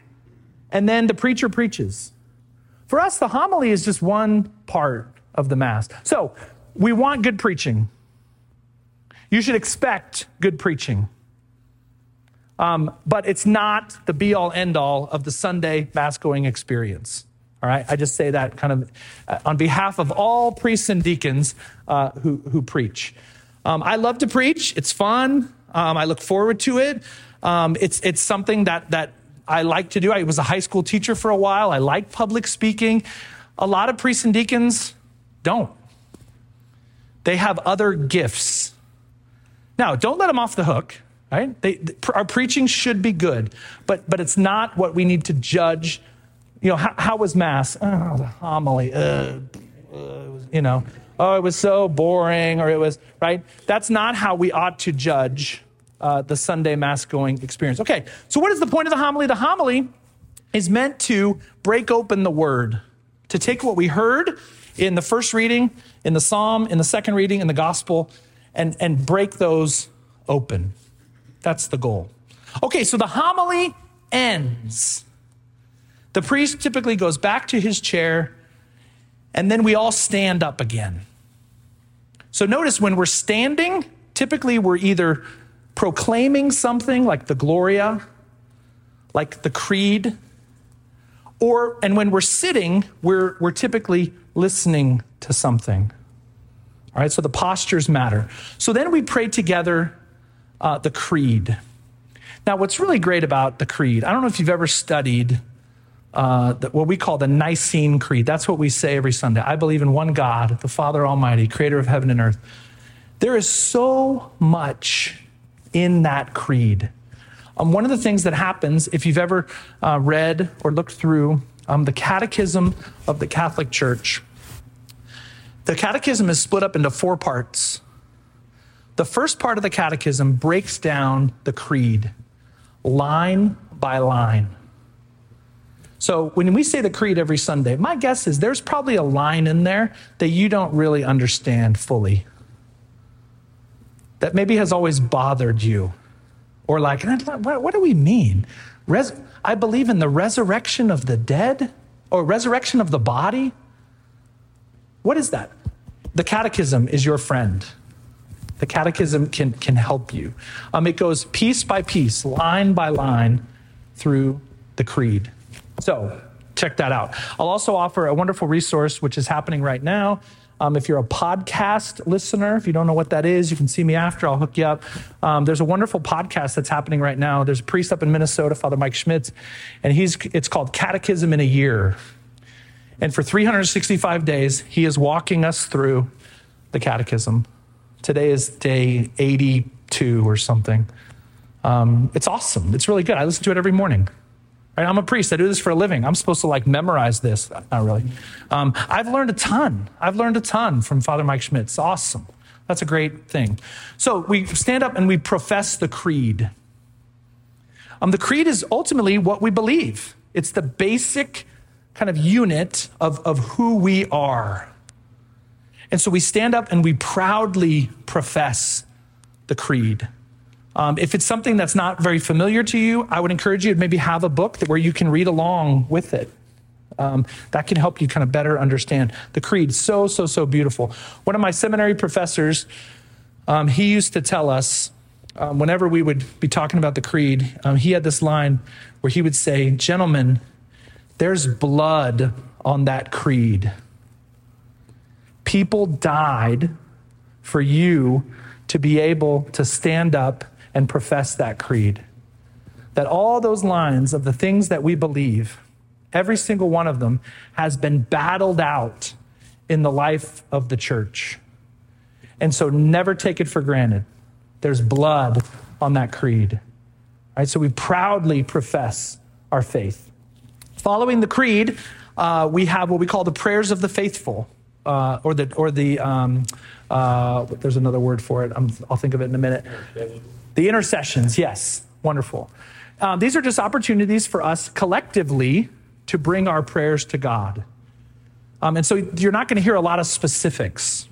and then the preacher preaches. For us, the homily is just one part of the Mass. So, we want good preaching. You should expect good preaching. Um, but it's not the be all end all of the Sunday mass going experience. All right, I just say that kind of uh, on behalf of all priests and deacons uh, who, who preach. Um, I love to preach, it's fun. Um, I look forward to it. Um, it's, it's something that, that I like to do. I was a high school teacher for a while. I like public speaking. A lot of priests and deacons don't. They have other gifts. Now, don't let them off the hook, right? They, our preaching should be good, but, but it's not what we need to judge. You know, how, how was Mass? Oh, the homily. Uh, uh, you know, oh, it was so boring, or it was, right? That's not how we ought to judge uh, the Sunday Mass going experience. Okay, so what is the point of the homily? The homily is meant to break open the word, to take what we heard in the first reading, in the psalm, in the second reading, in the gospel, and, and break those open. That's the goal. Okay, so the homily ends. The priest typically goes back to his chair, and then we all stand up again. So notice when we're standing, typically we're either proclaiming something like the Gloria, like the Creed, or, and when we're sitting, we're, we're typically listening to something. All right, so the postures matter. So then we pray together uh, the creed. Now, what's really great about the creed, I don't know if you've ever studied uh, the, what we call the Nicene Creed. That's what we say every Sunday. I believe in one God, the Father Almighty, creator of heaven and earth. There is so much in that creed. Um, one of the things that happens, if you've ever uh, read or looked through um, the Catechism of the Catholic Church. The Catechism is split up into four parts. The first part of the Catechism breaks down the creed line by line. So when we say the creed every Sunday, my guess is there's probably a line in there that you don't really understand fully, that maybe has always bothered you Or like, what, do we mean? Res- I believe in the resurrection of the dead or resurrection of the body. What is that? The catechism is your friend. The catechism can, can help you. Um, it goes piece by piece, line by line through the creed. So check that out. I'll also offer a wonderful resource, which is happening right now. Um, if you're a podcast listener, if you don't know what that is, you can see me after. I'll hook you up. Um, there's a wonderful podcast that's happening right now. There's a priest up in Minnesota, Father Mike Schmitz, and he's it's called Catechism in a Year. And for 365 days, he is walking us through the catechism. Today is day 82 or something. Um, it's awesome. It's really good. I listen to it every morning. Right? I'm a priest. I do this for a living. I'm supposed to like memorize this. Not really. Um, I've learned a ton. I've learned a ton from Father Mike Schmitz. It's awesome. That's a great thing. So we stand up and we profess the creed. Um, the creed is ultimately what we believe. It's the basic kind of unit of, of who we are. And so we stand up and we proudly profess the creed. Um, if it's something that's not very familiar to you, I would encourage you to maybe have a book that, where you can read along with it. Um, that can help you kind of better understand the creed. So, so, so beautiful. One of my seminary professors, um, he used to tell us um, whenever we would be talking about the creed, um, he had this line where he would say, Gentlemen, there's blood on that creed. People died for you to be able to stand up and profess that creed. That all those lines of the things that we believe, every single one of them, has been battled out in the life of the church. And so never take it for granted. There's blood on that creed. Right? So we proudly profess our faith. Following the creed, uh, we have what we call the prayers of the faithful, uh, or the or the um, uh, there's another word for it. i will think of it in a minute. The intercessions, yes, wonderful. Uh, these are just opportunities for us collectively to bring our prayers to God. Um, and so you're not going to hear a lot of specifics.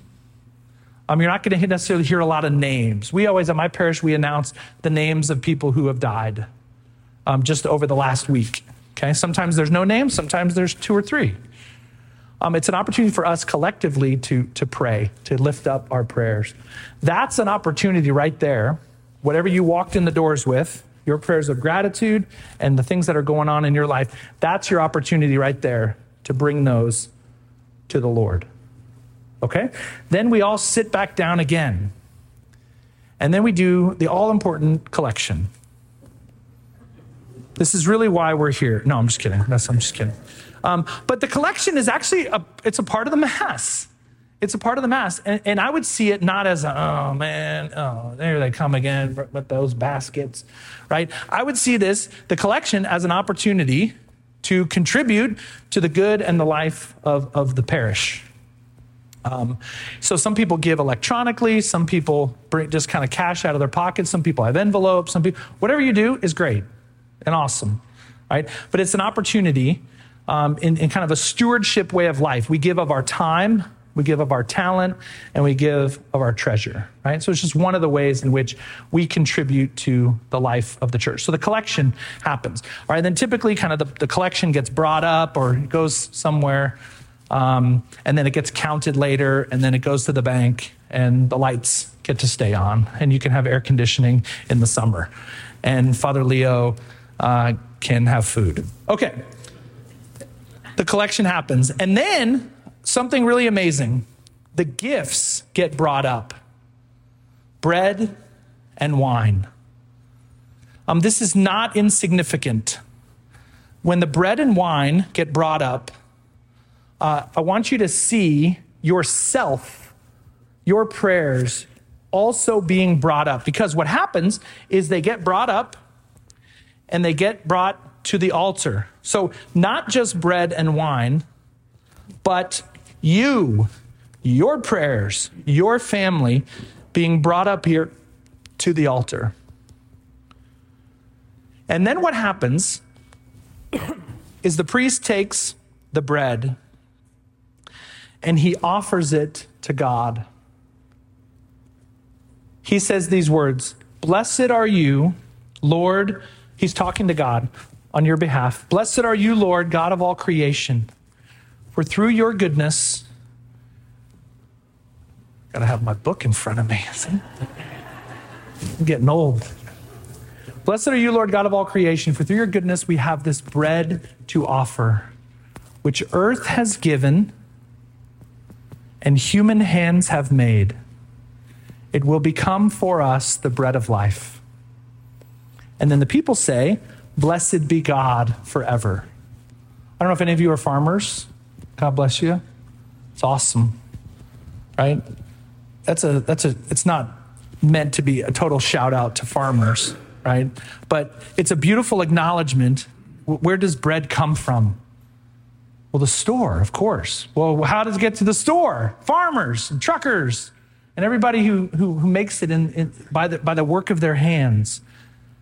Um, you're not going to necessarily hear a lot of names. We always, at my parish, we announce the names of people who have died um, just over the last week. Okay, sometimes there's no names, sometimes there's two or three. Um, it's an opportunity for us collectively to, to pray, to lift up our prayers. That's an opportunity right there whatever you walked in the doors with, your prayers of gratitude and the things that are going on in your life, that's your opportunity right there to bring those to the Lord. Okay? Then we all sit back down again. And then we do the all important collection. This is really why we're here. No, I'm just kidding. That's, I'm just kidding. Um, but the collection is actually a, it's a part of the mass. It's a part of the Mass. And, and I would see it not as, a, oh man, oh, there they come again with those baskets, right? I would see this, the collection, as an opportunity to contribute to the good and the life of, of the parish. Um, so some people give electronically, some people bring, just kind of cash out of their pockets, some people have envelopes, some people, whatever you do is great and awesome, right? But it's an opportunity um, in, in kind of a stewardship way of life. We give of our time, we give of our talent, and we give of our treasure, right? So it's just one of the ways in which we contribute to the life of the church. So the collection happens. All right, then typically kind of the, the collection gets brought up or goes somewhere, um, and then it gets counted later, and then it goes to the bank, and the lights get to stay on, and you can have air conditioning in the summer. And Father Leo uh, can have food. Okay. The collection happens. And then something really amazing. The gifts get brought up bread and wine. Um, this is not insignificant. When the bread and wine get brought up, uh, I want you to see yourself, your prayers also being brought up. Because what happens is they get brought up and they get brought to the altar. So, not just bread and wine, but you, your prayers, your family being brought up here to the altar. And then what happens *coughs* is the priest takes the bread and he offers it to God. He says these words Blessed are you, Lord, he's talking to God on your behalf. Blessed are you, Lord, God of all creation, for through your goodness, got to have my book in front of me. *laughs* I'm getting old. Blessed are you, Lord God of all creation, for through your goodness we have this bread to offer, which earth has given and human hands have made. It will become for us the bread of life. And then the people say, Blessed be God forever. I don't know if any of you are farmers. God bless you. It's awesome. Right? That's a that's a it's not meant to be a total shout out to farmers, right? But it's a beautiful acknowledgement. Where does bread come from? Well, the store, of course. Well, how does it get to the store? Farmers and truckers and everybody who, who, who makes it in, in, by, the, by the work of their hands.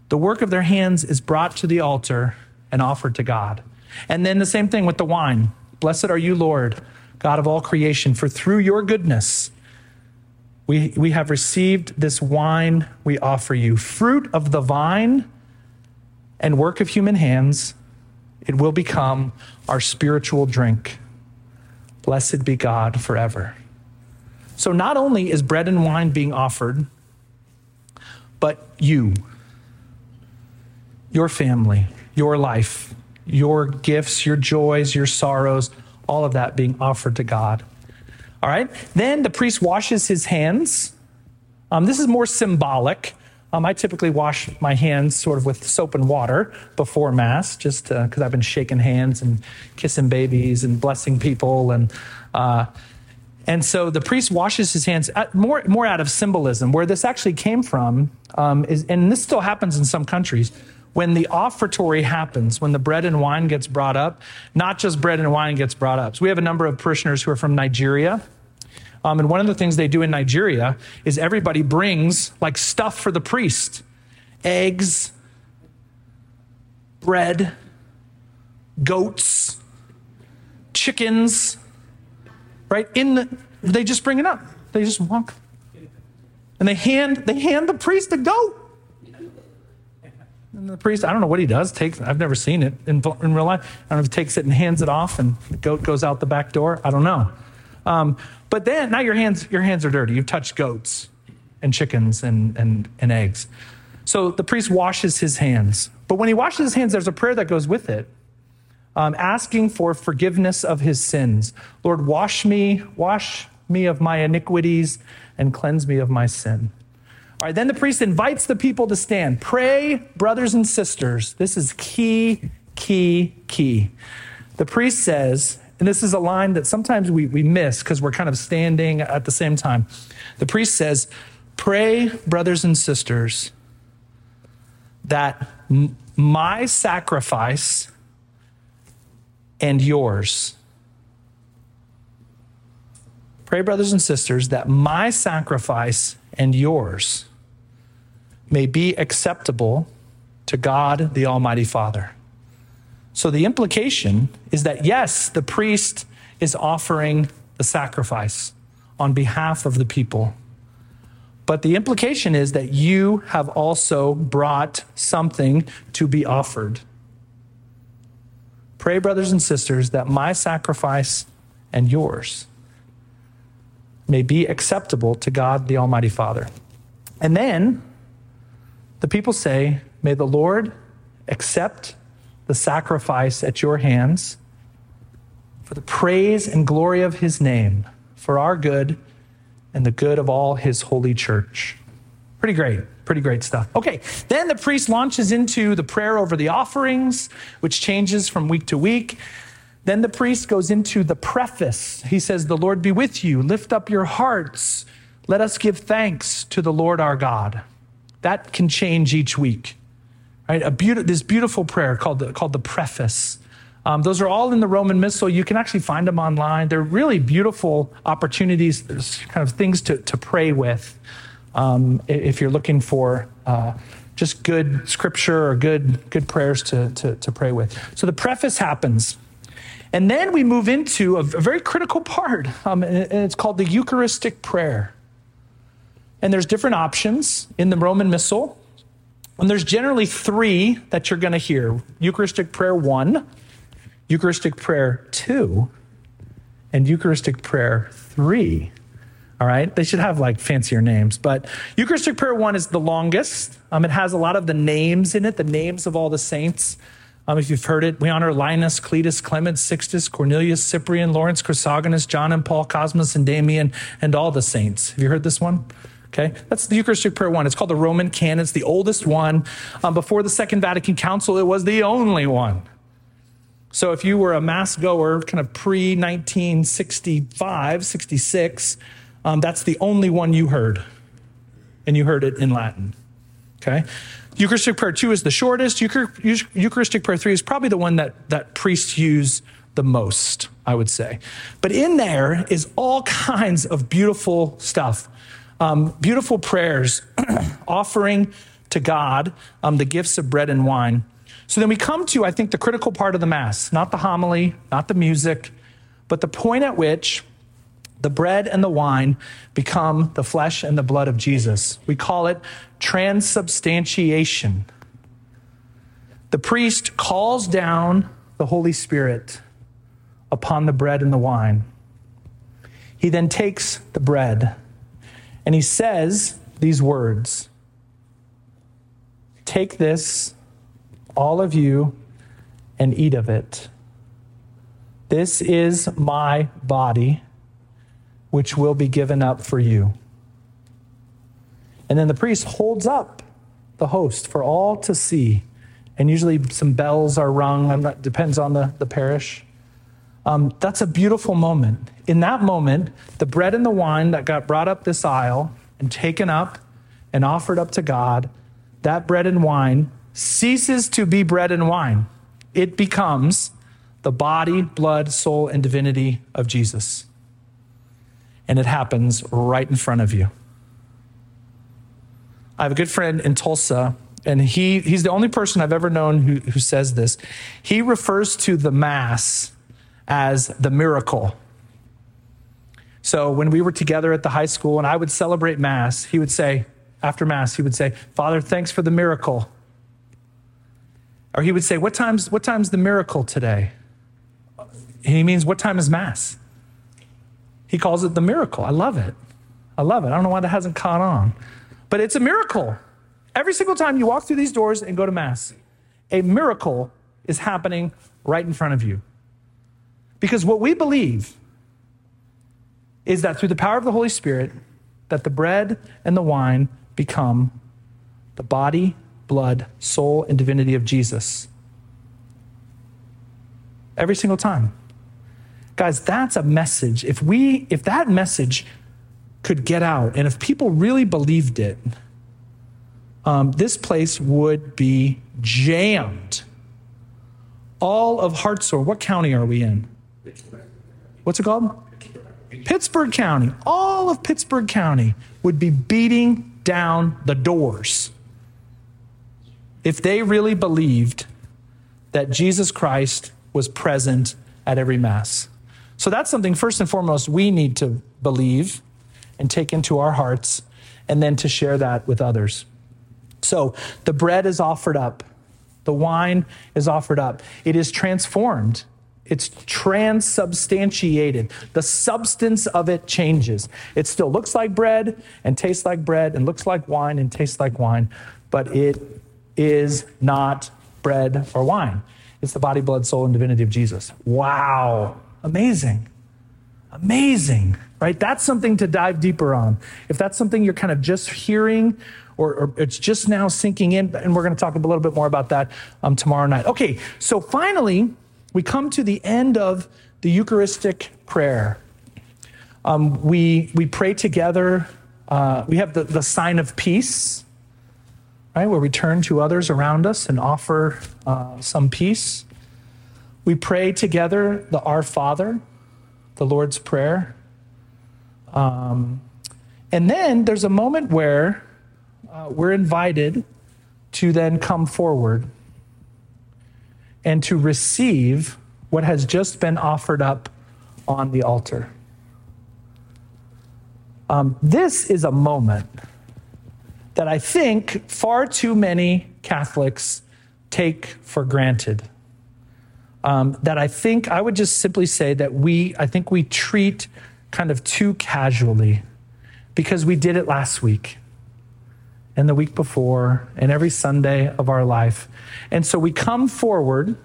The work of their hands is brought to the altar and offered to God. And then the same thing with the wine. Blessed are you, Lord, God of all creation, for through your goodness, we, we have received this wine we offer you, fruit of the vine and work of human hands. It will become our spiritual drink. Blessed be God forever. So, not only is bread and wine being offered, but you, your family, your life, your gifts, your joys, your sorrows, all of that being offered to God. All right. Then the priest washes his hands. Um, this is more symbolic. Um, I typically wash my hands sort of with soap and water before Mass, just because I've been shaking hands and kissing babies and blessing people. And, uh, and so the priest washes his hands at, more, more out of symbolism. Where this actually came from, um, is, and this still happens in some countries, when the offertory happens, when the bread and wine gets brought up, not just bread and wine gets brought up. So we have a number of parishioners who are from Nigeria. Um, and one of the things they do in Nigeria is everybody brings like stuff for the priest eggs, bread, goats, chickens, right? In the, they just bring it up. They just walk. And they hand, they hand the priest a goat. And the priest, I don't know what he does. Takes, I've never seen it in, in real life. I don't know if he takes it and hands it off, and the goat goes out the back door. I don't know. Um, but then now your hands, your hands are dirty. You've touched goats and chickens and, and, and eggs. So the priest washes his hands. But when he washes his hands, there's a prayer that goes with it, um, asking for forgiveness of his sins. Lord, wash me, wash me of my iniquities, and cleanse me of my sin. All right, then the priest invites the people to stand. Pray, brothers and sisters. This is key, key, key. The priest says, and this is a line that sometimes we, we miss because we're kind of standing at the same time. The priest says, Pray, brothers and sisters, that m- my sacrifice and yours. Pray, brothers and sisters, that my sacrifice and yours may be acceptable to God the Almighty Father. So the implication is that yes, the priest is offering the sacrifice on behalf of the people. But the implication is that you have also brought something to be offered. Pray, brothers and sisters, that my sacrifice and yours may be acceptable to God the Almighty Father. And then the people say, May the Lord accept the sacrifice at your hands for the praise and glory of his name, for our good and the good of all his holy church. Pretty great. Pretty great stuff. Okay, then the priest launches into the prayer over the offerings, which changes from week to week. Then the priest goes into the preface. He says, The Lord be with you. Lift up your hearts. Let us give thanks to the Lord our God. That can change each week. Right? A be- this beautiful prayer called the, called the preface. Um, those are all in the Roman Missal. You can actually find them online. They're really beautiful opportunities. There's kind of things to, to pray with um, if you're looking for uh, just good scripture or good, good prayers to, to, to pray with. So the preface happens. And then we move into a, very critical part, um, and it's called the Eucharistic prayer. And there's different options in the Roman Missal. And there's generally three that you're going to hear Eucharistic prayer one, Eucharistic prayer two, and Eucharistic prayer three. All right, they should have like fancier names, but Eucharistic prayer one is the longest. Um, it has a lot of the names in it, the names of all the saints. Um, if you've heard it, we honor Linus, Cletus, Clement, Sixtus, Cornelius, Cyprian, Lawrence, Chrysogonus, John and Paul, Cosmas and Damian, and all the saints. Have you heard this one? Okay, that's the Eucharistic prayer one. It's called the Roman Canon. It's the oldest one. Um, before the Second Vatican Council, it was the only one. So if you were a mass goer, kind of pre 1965, 66, um, that's the only one you heard. And you heard it in Latin. Okay? Eucharistic prayer two is the shortest. Eucharistic prayer three is probably the one that, that priests use the most, I would say. But in there is all *laughs* kinds of beautiful stuff, um, beautiful prayers, *clears throat* offering to God um, the gifts of bread and wine. So then we come to, I think, the critical part of the Mass, not the homily, not the music, but the point at which the bread and the wine become the flesh and the blood of Jesus. We call it transubstantiation. The priest calls down the Holy Spirit upon the bread and the wine. He then takes the bread and he says these words Take this, all of you, and eat of it. This is my body which will be given up for you. And then the priest holds up the host for all to see. And usually some bells are rung, not, depends on the, the parish. Um, that's a beautiful moment. In that moment, the bread and the wine that got brought up this aisle and taken up and offered up to God, that bread and wine ceases to be bread and wine. It becomes the body, blood, soul, and divinity of Jesus and it happens right in front of you. I have a good friend in Tulsa, and he, he's the only person I've ever known who, who says this. He refers to the Mass as the miracle. So when we were together at the high school and I would celebrate Mass, he would say, after Mass, he would say, Father, thanks for the miracle. Or he would say, What time's, what time's the miracle today? He means, What time is Mass? He calls it the miracle. I love it. I love it. I don't know why that hasn't caught on, but it's a miracle. Every single time you walk through these doors and go to Mass, a miracle is happening right in front of you. Because what we believe is that through the power of the Holy Spirit, that the bread and the wine become the body, blood, soul, and divinity of Jesus. Every single time. Guys, that's a message. If we if that message could get out and if people really believed it, um, this place would be jammed. All of Hartshorne, what county are we in? What's it called? Pittsburg County. All of Pittsburg County would be beating down the doors if they really believed that Jesus Christ was present at every Mass. So that's something, first and foremost, we need to believe and take into our hearts, and then to share that with others. So the bread is offered up, the wine is offered up, it is transformed. It's transubstantiated. The substance of it changes. It still looks like bread and tastes like bread and looks like wine and tastes like wine, but it is not bread or wine. It's the body, blood, soul, and divinity of Jesus. Wow. Amazing. Amazing, right? That's something to dive deeper on. If that's something you're kind of just hearing or, or it's just now sinking in, and we're going to talk a little bit more about that um, tomorrow night. Okay, so finally, we come to the end of the Eucharistic prayer. Um, we, we pray together. Uh, we have the, the sign of peace, right, where we turn to others around us and offer uh, some peace. We pray together the Our Father, the Lord's Prayer. Um, and then there's a moment where uh, we're invited to then come forward and to receive what has just been offered up on the altar. Um, this is a moment that I think far too many Catholics take for granted. Um, that I think I would just simply say that we, I think we treat kind of too casually because we did it last week and the week before and every Sunday of our life. And so we come forward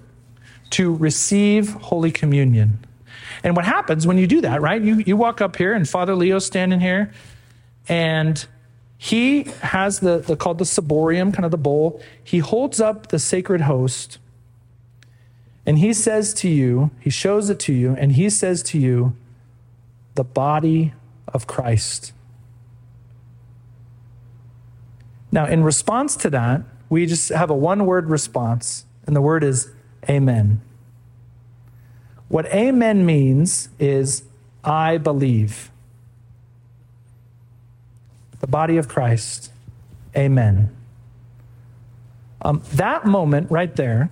to receive Holy Communion. And what happens when you do that, right? You, you walk up here and Father Leo's standing here and he has the, the called the ciborium, kind of the bowl. He holds up the sacred host and he says to you, he shows it to you, and he says to you, the body of Christ. Now, in response to that, we just have a one word response, and the word is Amen. What Amen means is I believe. The body of Christ. Amen. Um, that moment right there,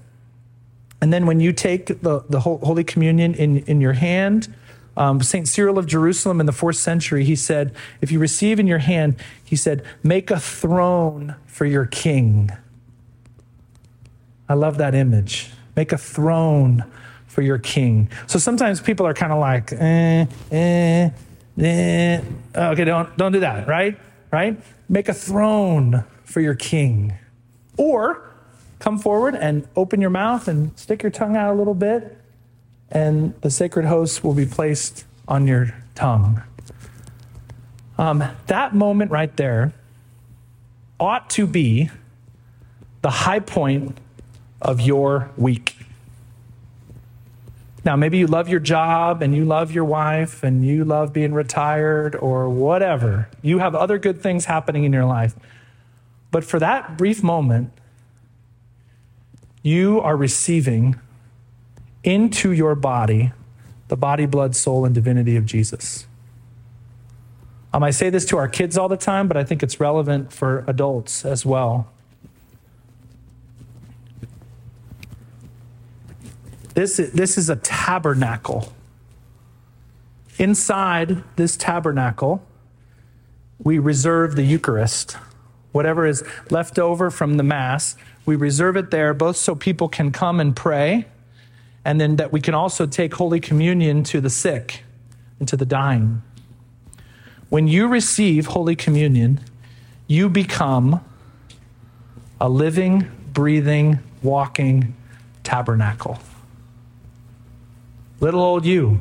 and then when you take the, the Holy Communion in, in your hand, um, St. Cyril of Jerusalem in the fourth century, he said, if you receive in your hand, he said, make a throne for your king. I love that image. Make a throne for your king. So sometimes people are kind of like, eh, eh, eh. Okay, don't, don't do that, right? Right? Make a throne for your king. Or come forward and open your mouth and stick your tongue out a little bit and the sacred host will be placed on your tongue. Um, that moment right there ought to be the high point of your week. Now, maybe you love your job and you love your wife and you love being retired or whatever. You have other good things happening in your life. But for that brief moment, you are receiving into your body the body, blood, soul, and divinity of Jesus. Um, I say this to our kids all the time, but I think it's relevant for adults as well. This, this is a tabernacle. Inside this tabernacle, we reserve the Eucharist. Whatever is left over from the Mass, we reserve it there both so people can come and pray and then that we can also take Holy Communion to the sick and to the dying. When you receive Holy Communion, you become a living, breathing, walking tabernacle. Little old you.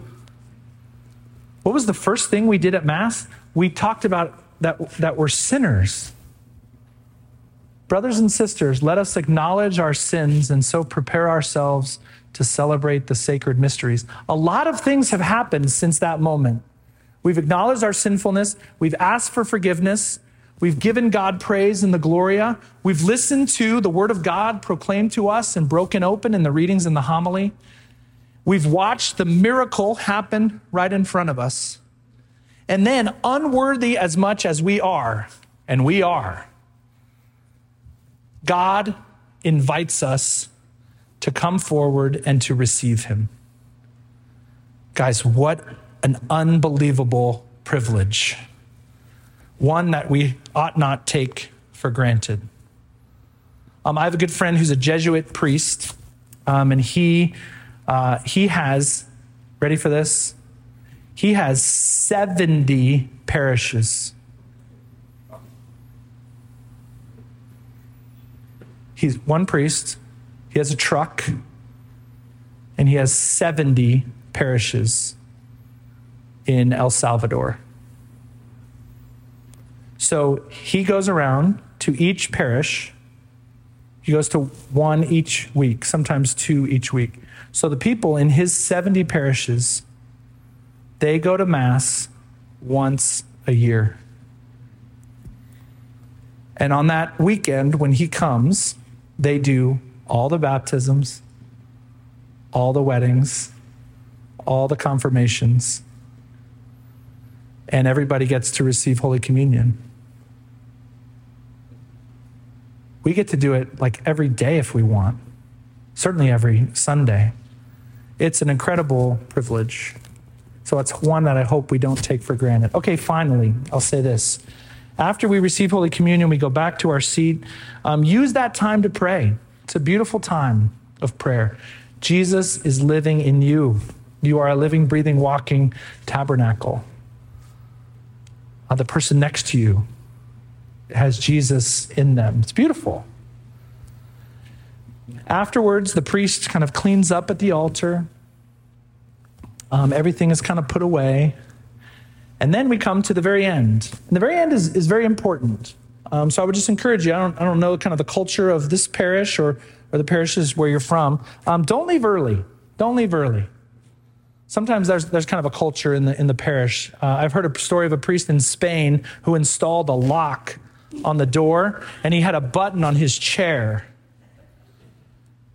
What was the first thing we did at Mass? We talked about that, that we're sinners. Brothers and sisters, let us acknowledge our sins and so prepare ourselves to celebrate the sacred mysteries. A lot of things have happened since that moment. We've acknowledged our sinfulness, we've asked for forgiveness, we've given God praise in the Gloria, we've listened to the Word of God proclaimed to us and broken open in the readings in the homily. We've watched the miracle happen right in front of us. And then, unworthy as much as we are, and we are, God invites us to come forward and to receive him. Guys, what an unbelievable privilege. One that we ought not take for granted. Um, I have a good friend who's a Jesuit priest, um, and he, uh, he has, ready for this? He has 70 parishes. He's one priest, he has a truck, and he has 70 parishes in El Salvador. So he goes around to each parish. He goes to one each week, sometimes two each week. So the people in his 70 parishes, they go to Mass once a year. And on that weekend, when he comes, they do all the baptisms, all the weddings, all the confirmations, and everybody gets to receive Holy Communion. We get to do it like every day if we want, certainly every Sunday. It's an incredible privilege. So it's one that I hope we don't take for granted. Okay, finally, I'll say this. After we receive Holy Communion, we go back to our seat. Um, use that time to pray. It's a beautiful time of prayer. Jesus is living in you. You are a living, breathing, walking tabernacle. Uh, the person next to you has Jesus in them. It's beautiful. Afterwards, the priest kind of cleans up at the altar. Um, everything is kind of put away. And then we come to the very end. And the very end is, is very important. Um, so I would just encourage you, I don't, I don't know kind of the culture of this parish or, or the parishes where you're from. Um, don't leave early. Don't leave early. Sometimes there's, there's kind of a culture in the, in the parish. Uh, I've heard a story of a priest in Spain who installed a lock on the door and he had a button on his chair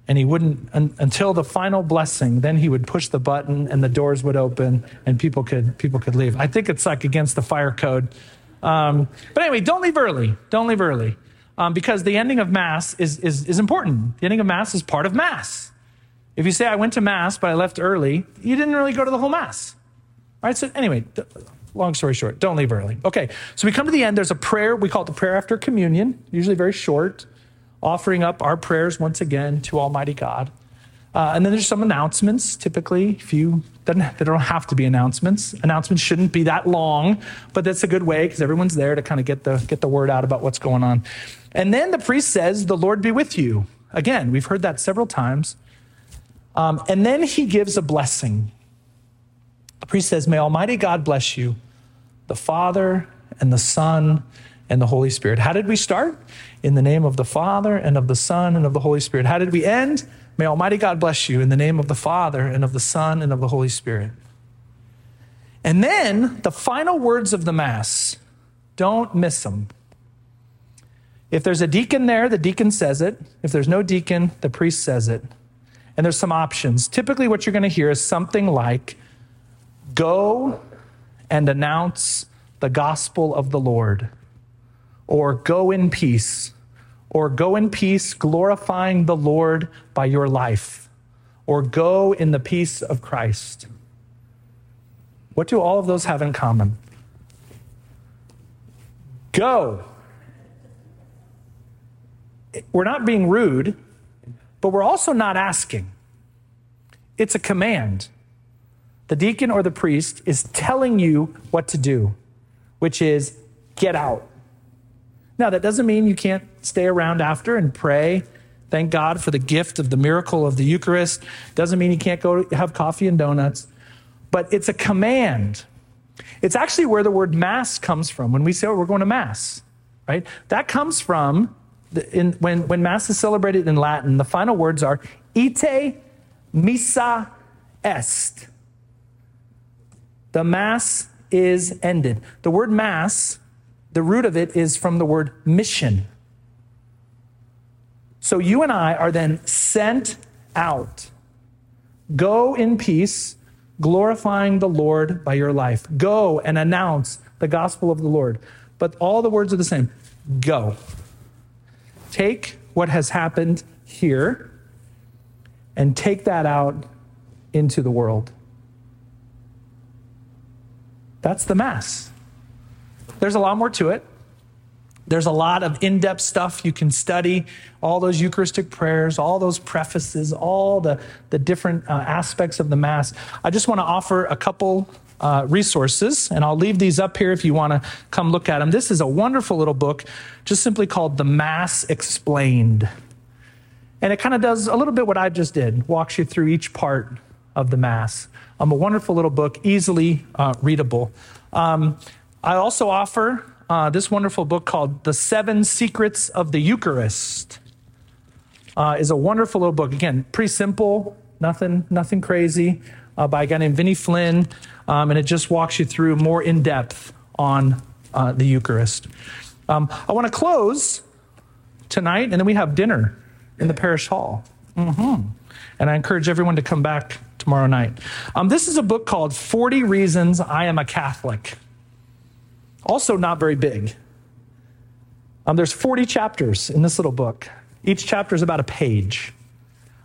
and he wouldn't un, until the final blessing then he would push the button and the doors would open and people could people could leave. I think it's like against the fire code. Um, but anyway don't leave early. Don't leave early. Um, because the ending of mass is, is, is important. The ending of mass is part of mass. If you say i went to mass but i left early you didn't really go to the whole mass. Right? So anyway long story short don't leave early. Okay. So we come to the end. There's a prayer. We call it the prayer after communion usually very short offering up our prayers once again to Almighty God. Uh, and then there's some announcements. Typically, if you they *laughs* don't have to be announcements. Announcements shouldn't be that long, but that's a good way because everyone's there to kind of get the get the word out about what's going on. And then the priest says, "The Lord be with you." Again, we've heard that several times. Um, and then he gives a blessing. The priest says, "May Almighty God bless you, the Father and the Son and the Holy Spirit." How did we start? In the name of the Father and of the Son and of the Holy Spirit. How did we end? May Almighty God bless you in the name of the Father and of the Son and of the Holy Spirit. And then the final words of the Mass, don't miss them. If there's a deacon there, the deacon says it. If there's no deacon, the priest says it. And there's some options. Typically, what you're going to hear is something like go and announce the gospel of the Lord, or go in peace, or go in peace, glorifying the Lord by your life, or go in the peace of Christ. What do all of those have in common? Go. We're not being rude, but we're also not asking. It's a command. The deacon or the priest is telling you what to do, which is get out. Now, that doesn't mean you can't stay around after and pray. Thank God for the gift of the miracle of the Eucharist. Doesn't mean you can't go have coffee and donuts, but it's a command. It's actually where the word mass comes from when we say, oh, we're going to mass, right? That comes from the, in, when, when mass is celebrated in Latin, the final words are ite missa est. The mass is ended. The word mass the root of it is from the word mission. So you and I are then sent out. Go in peace, glorifying the Lord by your life. Go and announce the gospel of the Lord. But all the words are the same go. Take what has happened here and take that out into the world. That's the Mass. There's a lot more to it. There's a lot of in depth stuff you can study, all those Eucharistic prayers, all those prefaces, all the, the different uh, aspects of the Mass. I just want to offer a couple uh, resources, and I'll leave these up here if you want to come look at them. This is a wonderful little book, just simply called The Mass Explained. And it kind of does a little bit what I just did, walks you through each part of the Mass. Um, a wonderful little book, easily uh, readable. Um, I also offer uh, this wonderful book called The Seven Secrets of the Eucharist. Uh, is a wonderful little book. Again, pretty simple, nothing, nothing crazy, uh, by a guy named Vinny Flynn, um, and it just walks you through more in depth on uh, the Eucharist. Um, I want to close tonight, and then we have dinner in the parish hall. Mm-hmm. And I encourage everyone to come back tomorrow night. Um, this is a book called 40 Reasons I Am a Catholic. Also, not very big. Um, there's 40 chapters in this little book. Each chapter is about a page.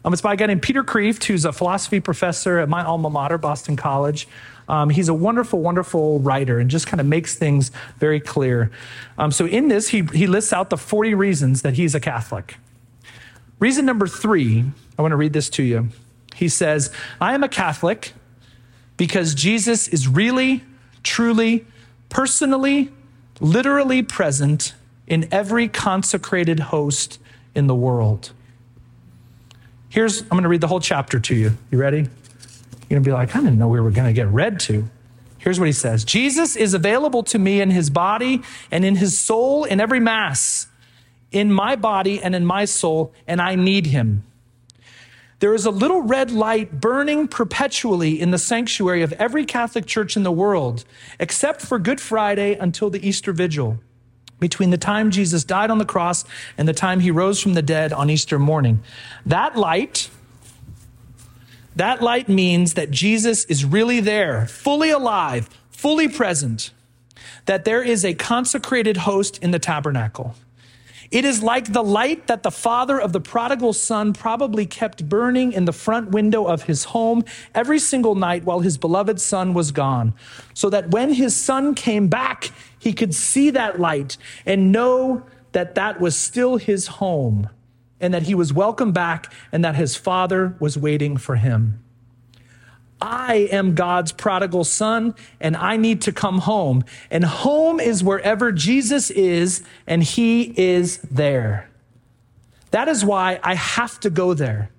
Um, it's by a guy named Peter Kreeft, who's a philosophy professor at my alma mater, Boston College. Um, he's a wonderful, wonderful writer and just kind of makes things very clear. Um, so, in this, he, he lists out the 40 reasons that he's a Catholic. Reason number three, I want to read this to you. He says, I am a Catholic because Jesus is really, truly, personally, literally present in every consecrated host in the world. Here's, I'm going to read the whole chapter to you. You ready? You're going to be like, I didn't know we were going to get read to. Here's what he says Jesus is available to me in his body and in his soul in every Mass, in my body and in my soul, and I need him. There is a little red light burning perpetually in the sanctuary of every Catholic church in the world, except for Good Friday until the Easter Vigil, between the time Jesus died on the cross and the time he rose from the dead on Easter morning. That light, that light means that Jesus is really there, fully alive, fully present, that there is a consecrated host in the tabernacle. It is like the light that the father of the prodigal son probably kept burning in the front window of his home every single night while his beloved son was gone, so that when his son came back, he could see that light and know that that was still his home and that he was welcome back and that his father was waiting for him. I am God's prodigal son and I need to come home. And home is wherever Jesus is and he is there. That is why I have to go there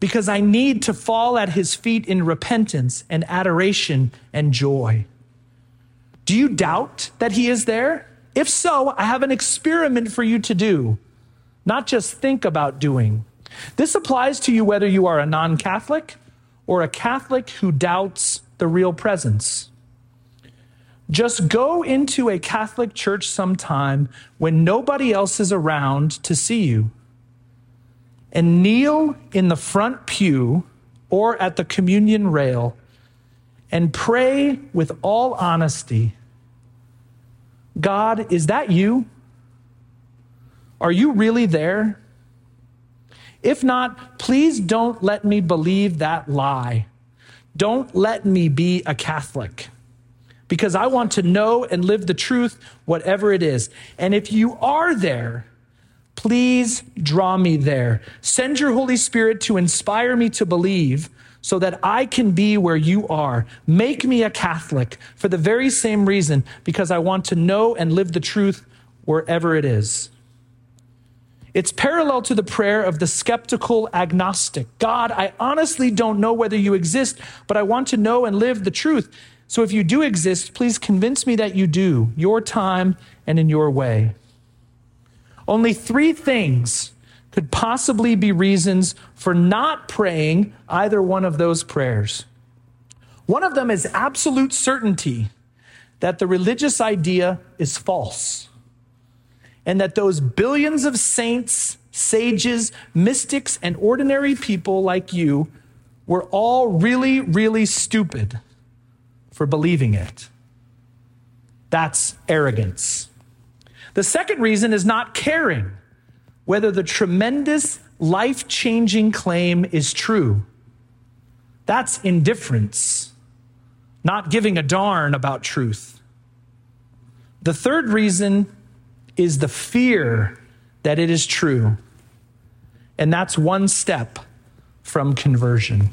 because I need to fall at his feet in repentance and adoration and joy. Do you doubt that he is there? If so, I have an experiment for you to do, not just think about doing. This applies to you whether you are a non Catholic or a Catholic who doubts the real presence. Just go into a Catholic church sometime when nobody else is around to see you and kneel in the front pew or at the communion rail and pray with all honesty God, is that you? Are you really there? If not, please don't let me believe that lie. Don't let me be a Catholic because I want to know and live the truth, whatever it is. And if you are there, please draw me there. Send your Holy Spirit to inspire me to believe so that I can be where you are. Make me a Catholic for the very same reason, because I want to know and live the truth wherever it is. It's parallel to the prayer of the skeptical agnostic God, I honestly don't know whether you exist, but I want to know and live the truth. So if you do exist, please convince me that you do, your time and in your way. Only three things could possibly be reasons for not praying either one of those prayers. One of them is absolute certainty that the religious idea is false and that those billions of saints, sages, mystics, and ordinary people like you were all really, really stupid for believing it. That's arrogance. The second reason is not caring whether the tremendous, life changing claim is true. That's indifference, not giving a darn about truth. The third reason is the fear that it is true. And that's one step from conversion.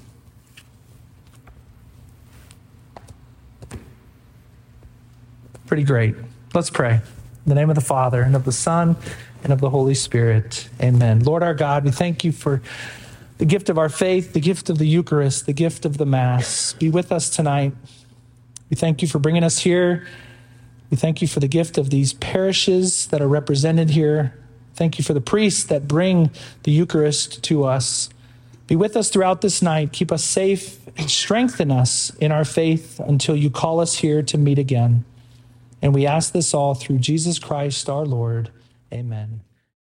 Pretty great. Let's pray. In the name of the Father, and of the Son, and of the Holy Spirit. Amen. Lord our God, we thank you for the gift of our faith, the gift of the Eucharist, the gift of the Mass. Be with us tonight. We thank you for bringing us here we thank you for the gift of these parishes that are represented here. Thank you for the priests that bring the Eucharist to us. Be with us throughout this night. Keep us safe and strengthen us in our faith until you call us here to meet again. And we ask this all through Jesus Christ our Lord. Amen.